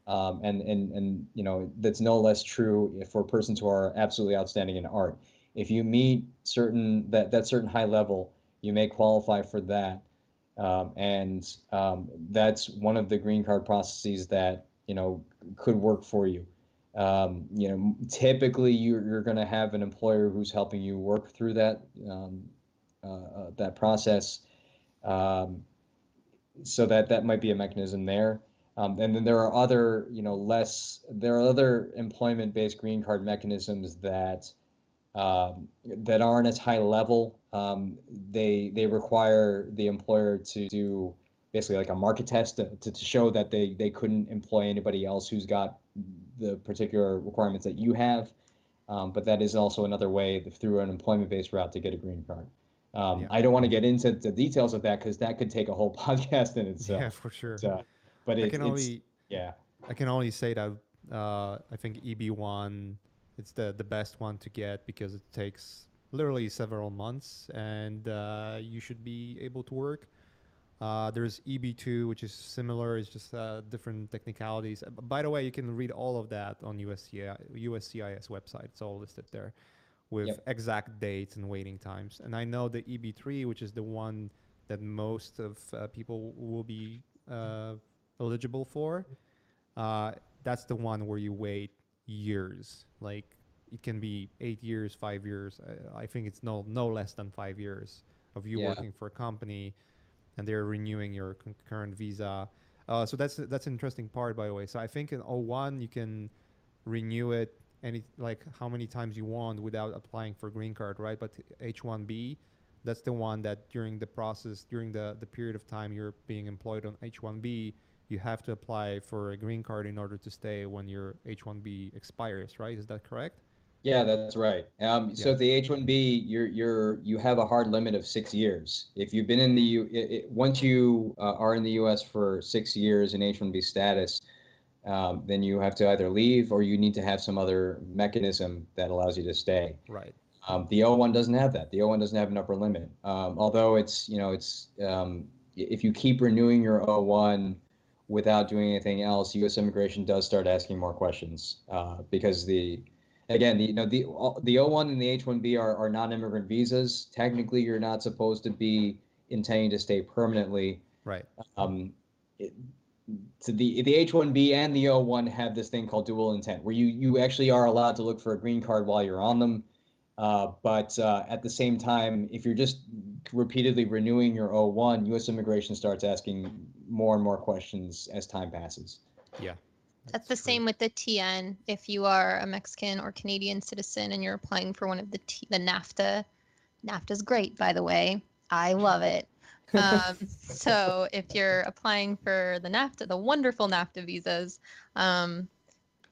um, and and and you know that's no less true for persons who are absolutely outstanding in art. If you meet certain that that certain high level, you may qualify for that, um, and um, that's one of the green card processes that you know could work for you. Um, you know, typically you're, you're going to have an employer who's helping you work through that um, that process. Um, so that that might be a mechanism there. Um, and then there are other, you know, less. There are other employment-based green card mechanisms that um, that aren't as high level. Um, they they require the employer to do basically like a market test to, to, to show that they they couldn't employ anybody else who's got the particular requirements that you have. Um, but that is also another way through an employment-based route to get a green card. Um, Yeah. I don't want to get into the details of that because that could take a whole <laughs> podcast in itself. yeah, for sure. But, uh, but I can it's only yeah. I can only say that uh, I think EB1 it's the the best one to get because it takes literally several months and uh, you should be able to work. Uh, there's EB2, which is similar. It's just uh, different technicalities. By the way, you can read all of that on USCI, USCIS website. It's all listed there with Yep. exact dates and waiting times. And I know the EB3, which is the one that most of uh, people will be uh, eligible for. Uh, that's the one where you wait years. Like it can be eight years, five years. I, think it's no no less than five years of you Yeah. working for a company, and they're renewing your concurrent visa. Uh, so that's that's an interesting part, by the way. So I think in O1 you can renew it any like how many times you want without applying for green card, right? But H1B, that's the one that during the process, during the the period of time you're being employed on H1B, you have to apply for a green card in order to stay when your H1B expires, right? Is that correct? Yeah, that's right. Um, so Yeah. at the H-1B, you're you're you have a hard limit of six years. If you've been in the U, it, it, once you uh, are in the U.S. for six years in H-1B status, um, then you have to either leave or you need to have some other mechanism that allows you to stay. Right. Um, the O1 doesn't have that. The O1 doesn't have an upper limit. Um, although it's you know it's um, if you keep renewing your O1 without doing anything else, U.S. immigration does start asking more questions uh, because the again the you know the the O1 and the H1B are, are non-immigrant visas. Technically, you're not supposed to be intending to stay permanently. Right. Um, it, so the the H1B and the O1 have this thing called dual intent, where you you actually are allowed to look for a green card while you're on them. Uh, but uh, at the same time, if you're just repeatedly renewing your O1, U.S. immigration starts asking more and more questions as time passes. Yeah. That's the true. same with the TN. If you are a Mexican or Canadian citizen and you're applying for one of the T- the NAFTA, NAFTA's great, by the way. I love it. Um, <laughs> so if you're applying for the NAFTA, the wonderful NAFTA visas, um,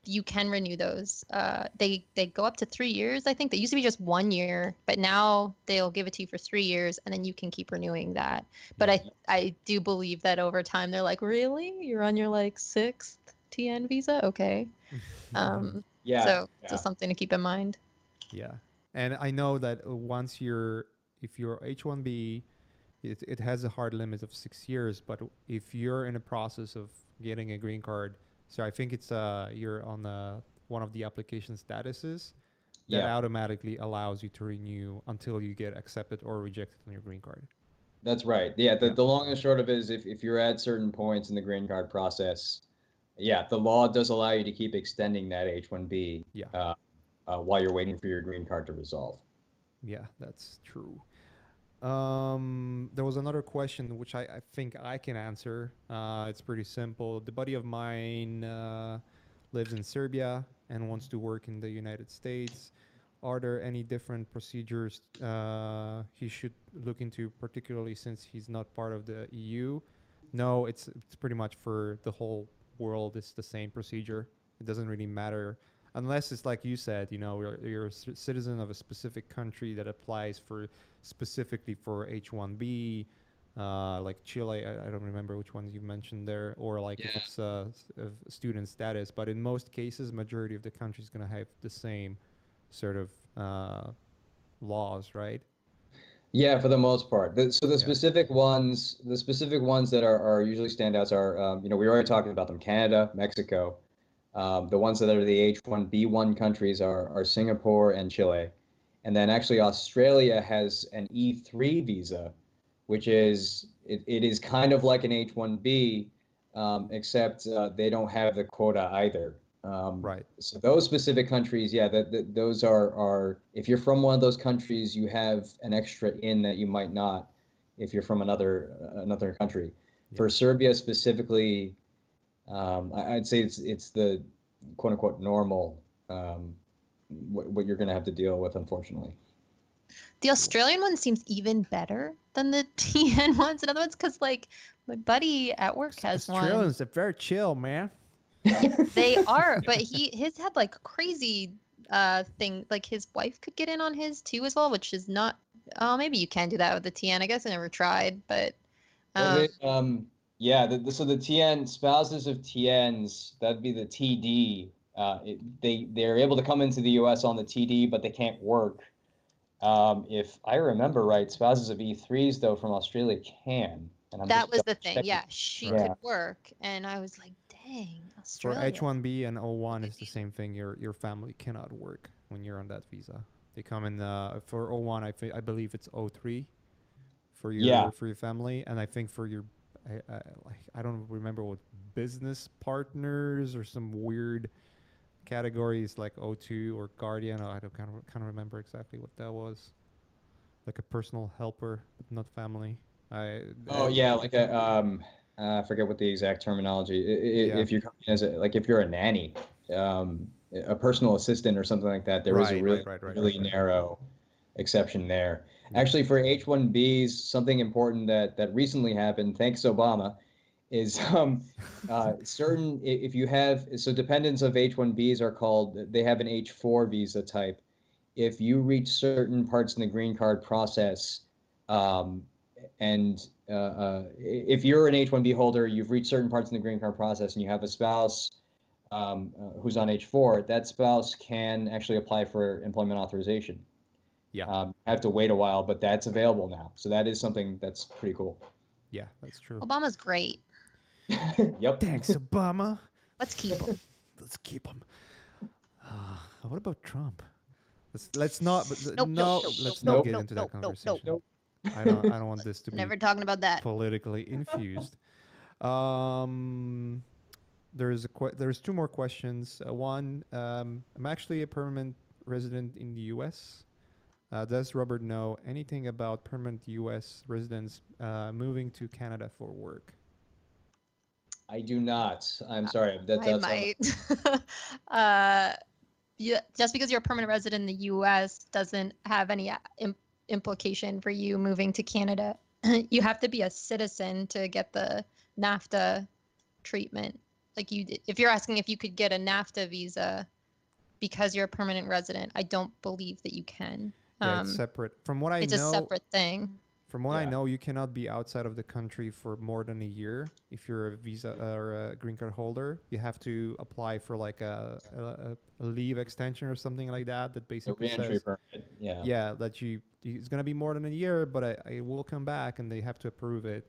you can renew those. Uh, they they go up to three years. I think they used to be just one year, but now they'll give it to you for three years, and then you can keep renewing that. But I I do believe that over time they're like, really, you're on your like sixth TN visa, okay. <laughs> Um, Yeah. so yeah. just something to keep in mind. Yeah, and I know that once you're, if you're H1B, it, it has a hard limit of six years. But if you're in a process of getting a green card, so I think it's uh you're on uh one of the application statuses that Yeah. automatically allows you to renew until you get accepted or rejected on your green card. That's right. Yeah, the, Yeah. the long and short of it is if, if you're at certain points in the green card process, yeah, the law does allow you to keep extending that H-1B Yeah. uh, uh, while you're waiting for your green card to resolve. Yeah, that's true. Um, there was another question which I, I think I can answer. Uh, it's pretty simple. The buddy of mine uh, lives in Serbia and wants to work in the United States. Are there any different procedures uh, he should look into, particularly since he's not part of the EU? No, it's it's pretty much for the whole world. It's the same procedure. It doesn't really matter unless it's like you said, you know, you're, you're a citizen of a specific country that applies for specifically for H-1B, uh, like Chile. I, I don't remember which ones you mentioned there, or like if it's uh, s- student status. But in most cases, majority of the countries gonna have the same sort of uh, laws, right? Yeah, for the most part. The, so the Yeah. specific ones, the specific ones that are, are usually standouts are, um, you know, we were already talking about them, Canada, Mexico. Um, the ones that are the H-1B1 countries are, are Singapore and Chile. And then actually Australia has an E3 visa, which is, it, it is kind of like an H-1B, um, except uh, they don't have the quota either. Um, Right. so those specific countries, yeah, that, that those are are if you're from one of those countries, you have an extra in that you might not if you're from another another country. For Serbia specifically, um, I, I'd say it's it's the quote unquote normal um, what, what you're going to have to deal with, unfortunately. The Australian one seems even better than the <laughs> TN ones. In other words, because like my buddy at work has one. Australians are very chill, man. <laughs> They are, but <laughs> he his had like crazy uh thing. Like his wife could get in on his too as well, which is not. Oh, maybe you can do that with the TN. I guess I never tried, but Well, um, they- um, yeah, the, the, so the TN spouses of TNs, that'd be the TD. Uh, it, they they're able to come into the U.S. on the TD, but they can't work. Um, if I remember right, spouses of E3s though from Australia can. And I'm that was the thing. checking. Yeah, she Yeah. could work, and I was like, dang, Australia. For H-1B and O1, it's the same thing. Your your family cannot work when you're on that visa. They come in uh, for O1. I I believe it's O3 for your Yeah. for your family, and I think for your I, I, like I don't remember what business partners or some weird categories like O2 or guardian. I don't kind of kind of remember exactly what that was. Like a personal helper, not family. I Oh uh, yeah, like a um, uh, I forget what the exact terminology. I- I- Yeah. If you're as a, like if you're a nanny, um, a personal assistant or something like that, there is Right, a really right, right, really narrow exception there. Yeah. Actually, for H-1Bs, something important that that recently happened, thanks Obama, is um, <laughs> uh, certain if you have so dependents of H-1Bs are called they have an H-4 visa type. If you reach certain parts in the green card process, um, and uh, uh, if you're an H-1B holder, you've reached certain parts in the green card process, and you have a spouse um, uh, who's on H-4, that spouse can actually apply for employment authorization. Yeah. Um, have to wait a while, but that's available now. So that is something that's pretty cool. yeah, that's true. Obama's great. <laughs> <laughs> yep. Thanks, Obama. Let's keep him. Let's keep him. Uh, what about Trump? Let's let's not. But Nope, no, nope, nope, let's nope, not get nope, into nope, that nope, nope, conversation. nope. I don't. I don't want <laughs> this to be Never talking about that. politically infused. Um, there's a que- there's two more questions. Uh, one, um, I'm actually a permanent resident in the U.S. Uh, does Robert know anything about permanent U.S. residents uh, moving to Canada for work? I do not. I'm sorry. That, I that's might. <laughs> uh, yeah, just because you're a permanent resident in the U.S. doesn't have any uh, im- implication for you moving to Canada. <clears throat> you have to be a citizen to get the NAFTA treatment. Like you, if you're asking if you could get a NAFTA visa because you're a permanent resident, I don't believe that you can. Yeah, Um, it's separate. From what I it's know, a separate thing. From what I know, you cannot be outside of the country for more than a year if you're a visa or a green card holder. You have to apply for like a, a, a leave extension or something like that. That basically says, permit. Yeah. yeah, that you it's gonna be more than a year, but I, I will come back and they have to approve it.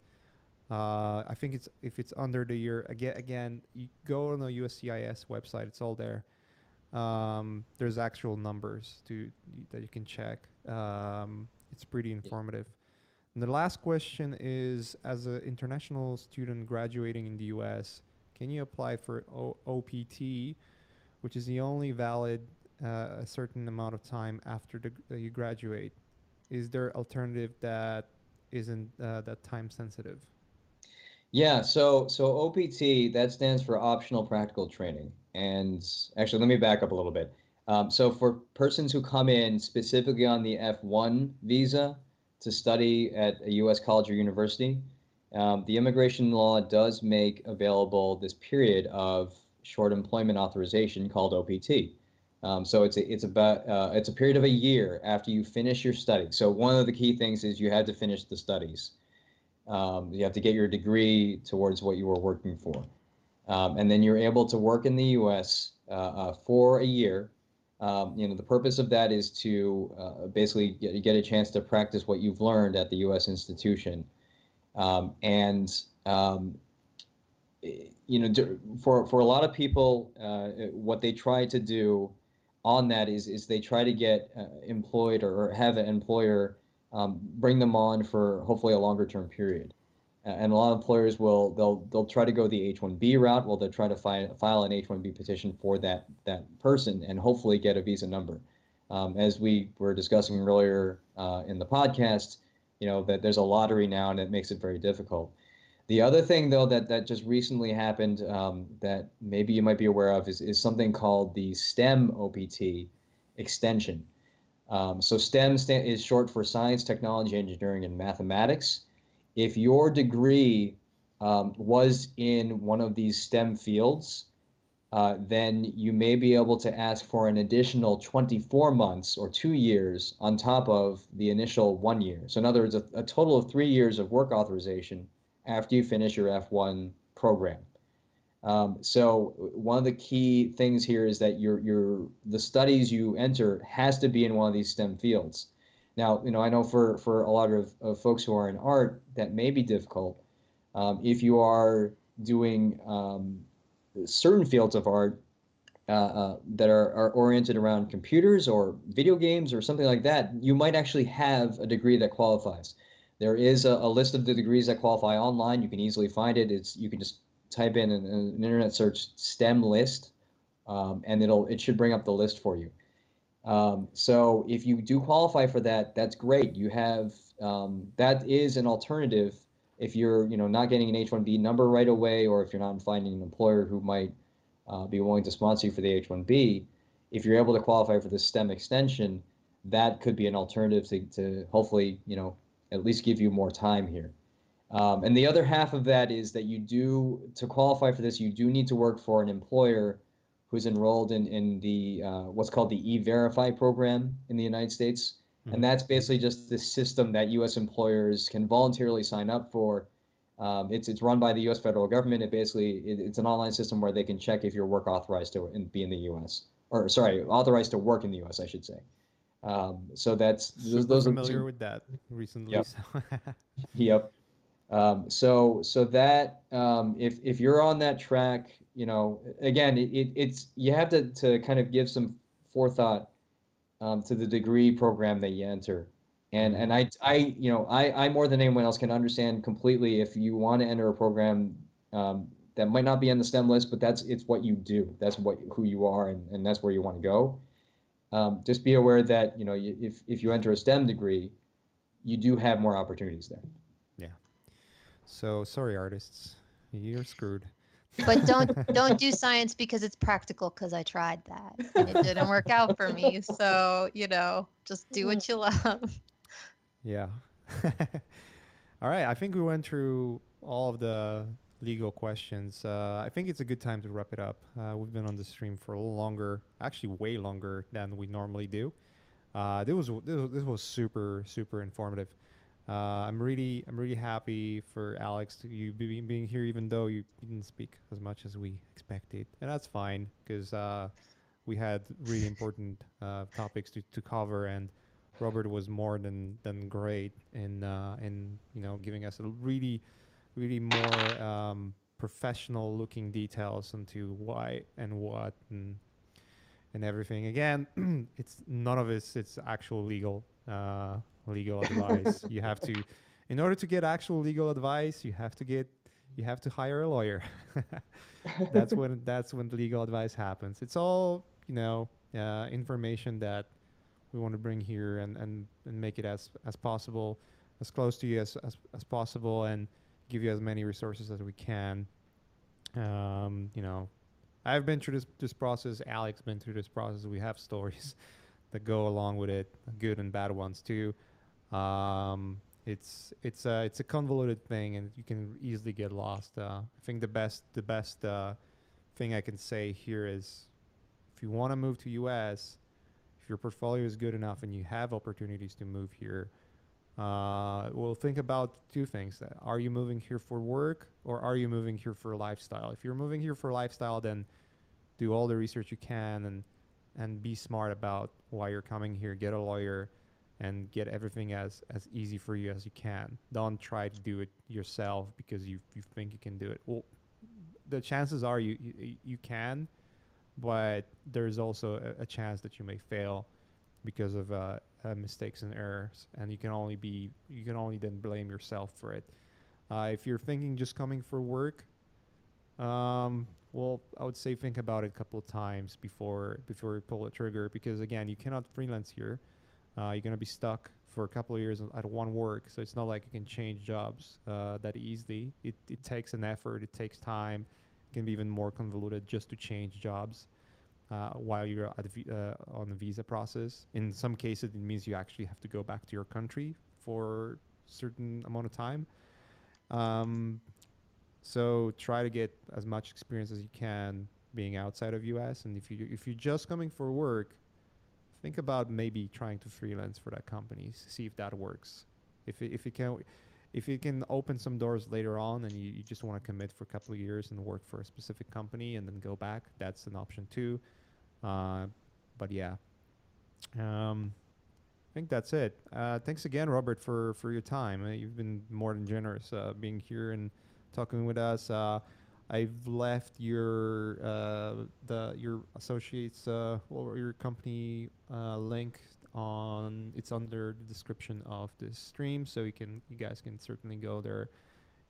Uh, I think it's if it's under the year again. Again, you go on the USCIS website; it's all there. Um, there's actual numbers to that you can check. Um, it's pretty informative. And the last question is as an international student graduating in the US, can you apply for o- OPT, which is the only valid uh, a certain amount of time after the, uh, you graduate? Is there alternative that isn't uh, that time sensitive? Yeah, so so OPT that stands for optional practical training. And actually, let me back up a little bit. Um, so for persons who come in specifically on the F1 visa to study at a U.S. college or university, um, the immigration law does make available this period of short employment authorization called OPT. Um, so it's a, it's about uh, it's a period of a year after you finish your study. So one of the key things is you had to finish the studies. Um, you have to get your degree towards what you were working for, um, and then you're able to work in the U.S. Uh, uh, for a year. Um, you know the purpose of that is to uh, basically get, get, a chance to practice what you've learned at the U.S. institution, um, and um, you know for for a lot of people, uh, what they try to do on that is is they try to get uh, employed or, have an employer um, bring them on for hopefully a longer term period. And a lot of employers will they'll they'll try to go the H-1B route. Well, they'll try to fi- file an H-1B petition for that that person and hopefully get a visa number. Um, as we were discussing earlier uh, in the podcast, you know that there's a lottery now and it makes it very difficult. The other thing, though, that, that just recently happened um, that maybe you might be aware of is, is something called the STEM OPT extension. Um, so STEM sta- is short for science, technology, engineering, and mathematics. If your degree um, was in one of these STEM fields, uh, then you may be able to ask for an additional 24 months or two years on top of the initial one year. So, in other words, a, a total of three years of work authorization after you finish your F1 program. Um, so one of the key things here is that your your the studies you enter has to be in one of these STEM fields. Now, you know, I know for for a lot of, of folks who are in art, that may be difficult. Um, if you are doing um, certain fields of art uh, uh, that are, are oriented around computers or video games or something like that, you might actually have a degree that qualifies. There is a, a, list of the degrees that qualify online. You can easily find it. It's you can just type in an, an internet search STEM list, um, and it'll it should bring up the list for you. Um, so if you do qualify for that, that's great. You have um, that is an alternative if you're you know not getting an H-1B number right away, or if you're not finding an employer who might uh, be willing to sponsor you for the H-1B. If you're able to qualify for the STEM extension, that could be an alternative to, to hopefully you know at least give you more time here. Um, and the other half of that is that you do, to qualify for this, you do need to work for an employer who's enrolled in, in the uh, what's called the E-Verify program in the United States. Mm-hmm. And that's basically just the system that U.S. employers can voluntarily sign up for. Um, it's it's run by the U.S. federal government. It basically it, it's an online system where they can check if you're work authorized to be in the U.S. or sorry, authorized to work in the U.S. I should say. Um, so that's those, those familiar are with that recently. Yep. <laughs> Yep. Um, so so that um, if if you're on that track, you know, again, it, it, it's you have to to kind of give some forethought um, to the degree program that you enter. And and I I you know I I more than anyone else can understand completely if you want to enter a program um, that might not be on the STEM list, but that's it's what you do. That's what who you are, and, and that's where you want to go um, just be aware that you know if if you enter a STEM degree, you do have more opportunities there. So sorry, artists, you're screwed. But don't <laughs> don't do science because it's practical. Because I tried that and it didn't work out for me. So you know, just do what you love. Yeah. <laughs> all right. I think we went through all of the legal questions. Uh, I think it's a good time to wrap it up. Uh, we've been on the stream for a little longer, actually way longer than we normally do. Uh, this was this was, this was super super informative. Uh, I'm really I'm really happy for Alex to you being, being here, even though you didn't speak as much as we expected, and that's fine because uh, we had really important uh, topics to, to cover and. Robert was more than, than great in in you know giving us a really really more um, professional looking details into why and what and and everything. Again, <clears throat> it's none of this. It's actual legal uh, legal advice. you have to in order to get actual legal advice, you have to get you have to hire a lawyer. <laughs> that's when that's when the legal advice happens. It's all you know uh, information that we want to bring here and, and, and make it as as possible, as close to you as, as, as possible, and give you as many resources as we can. Um, you know, I've been through this this process. Alex been through this process. We have stories <laughs> that go along with it, good and bad ones too. Um, it's it's a it's a convoluted thing, and you can easily get lost. Uh, I think the best the best uh, thing I can say here is, if you want to move to US, if your portfolio is good enough and you have opportunities to move here, uh, well, think about two things: Are you moving here for work, or are you moving here for a lifestyle? If you're moving here for lifestyle, then do all the research you can and and be smart about why you're coming here. Get a lawyer and get everything as as easy for you as you can. Don't try to do it yourself because you you think you can do it. Well, the chances are you you, you can, but there's also a, a, chance that you may fail because of uh, uh, mistakes and errors, and you can only be you can only then blame yourself for it. Uh, if you're thinking just coming for work, um, well, I would say think about it a couple of times before before you pull the trigger because again, you cannot freelance here uh, you're going to be stuck for a couple of years at one work. So it's not like you can change jobs uh, that easily. It, it takes an effort, it takes time. It can be even more convoluted just to change jobs uh, while you're uh, on the visa process. In some cases, it means you actually have to go back to your country for a certain amount of time. Um, so try to get as much experience as you can being outside of US. And if you if you're just coming for work, think about maybe trying to freelance for that company, see if that works. If it, if it can, if you can open some doors later on, and you, you just want to commit for a couple of years and work for a specific company and then go back, that's an option too. Uh, but yeah, um, I think that's it. Uh, thanks again, Robert, for for your time. Uh, you've been more than generous uh, being here and talking with us. I've left your uh, the your associates uh, or your company uh, link on it's under the description of this stream, so you can you guys can certainly go there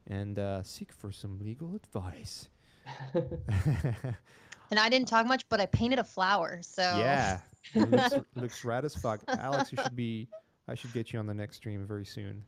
and uh, seek for some legal advice. <laughs> <laughs> and I didn't talk much, but I painted a flower, so yeah, looks, <laughs> looks rad as fuck. Alex, you should be. I should get you on the next stream very soon.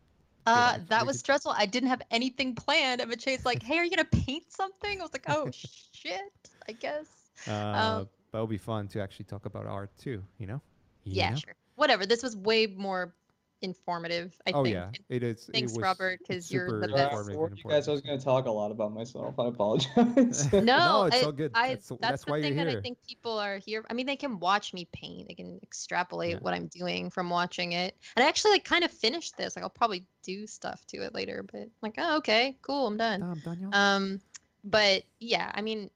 Uh, that was stressful. I didn't have anything planned. And Chase like, "Hey, are you gonna paint something?" I was like, "Oh shit, I guess." Uh, um, that would be fun to actually talk about art too. You know? You yeah, know? sure. Whatever. This was way more informative. I oh, think. yeah, it is. Thanks, it Robert, because you're the best. Uh, you guys, I was going to talk a lot about myself. I apologize. <laughs> no, no, it's all good. I, that's, that's, that's the why thing that I think people are here. I mean, they can watch me paint. They can extrapolate yeah. what I'm doing from watching it. And I actually like kind of finished this. Like I'll probably do stuff to it later, but I'm like, oh, okay, cool, I'm done. Um, but yeah, I mean,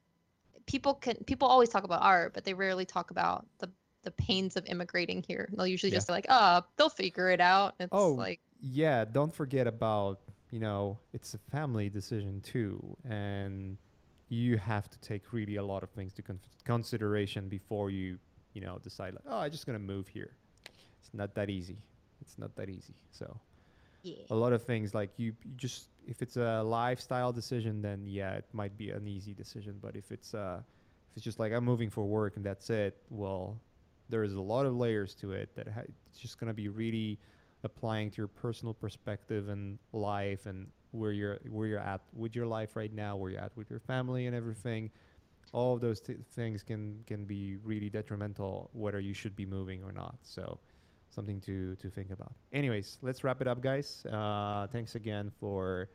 people can people always talk about art, but they rarely talk about the the pains of immigrating here. They'll usually yeah. just be like, oh, they'll figure it out. It's oh, like yeah, don't forget about, you know, it's a family decision too. And you have to take really a lot of things to con- consideration before you, you know, decide like, oh, I'm just gonna move here. It's not that easy. It's not that easy. So yeah. a lot of things like you, you just if it's a lifestyle decision, then yeah, it might be an easy decision. But if it's uh if it's just like I'm moving for work and that's it, well, there's a lot of layers to it that ha- it's just going to be really applying to your personal perspective and life and where you're where you're at with your life right now, where you're at with your family and everything. All of those t- things can can be really detrimental whether you should be moving or not. So something to to think about. Anyways, let's wrap it up, guys. Uh, thanks again for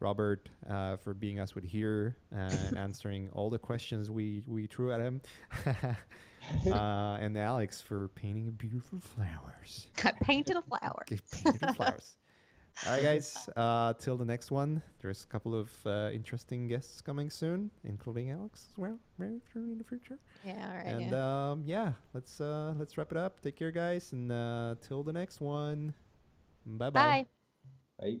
Robert uh, for being us with here and <laughs> answering all the questions we we threw at him. <laughs> <laughs> uh, and Alex for painting beautiful flowers. I painted a flower. painted flowers. <laughs> All right, guys. Uh, till the next one. There's a couple of uh, interesting guests coming soon, including Alex as well, maybe in the future. Yeah. All right. And yeah. Um, yeah, let's uh, let's wrap it up. Take care, guys, and uh, till the next one. Bye-bye. Bye. Bye.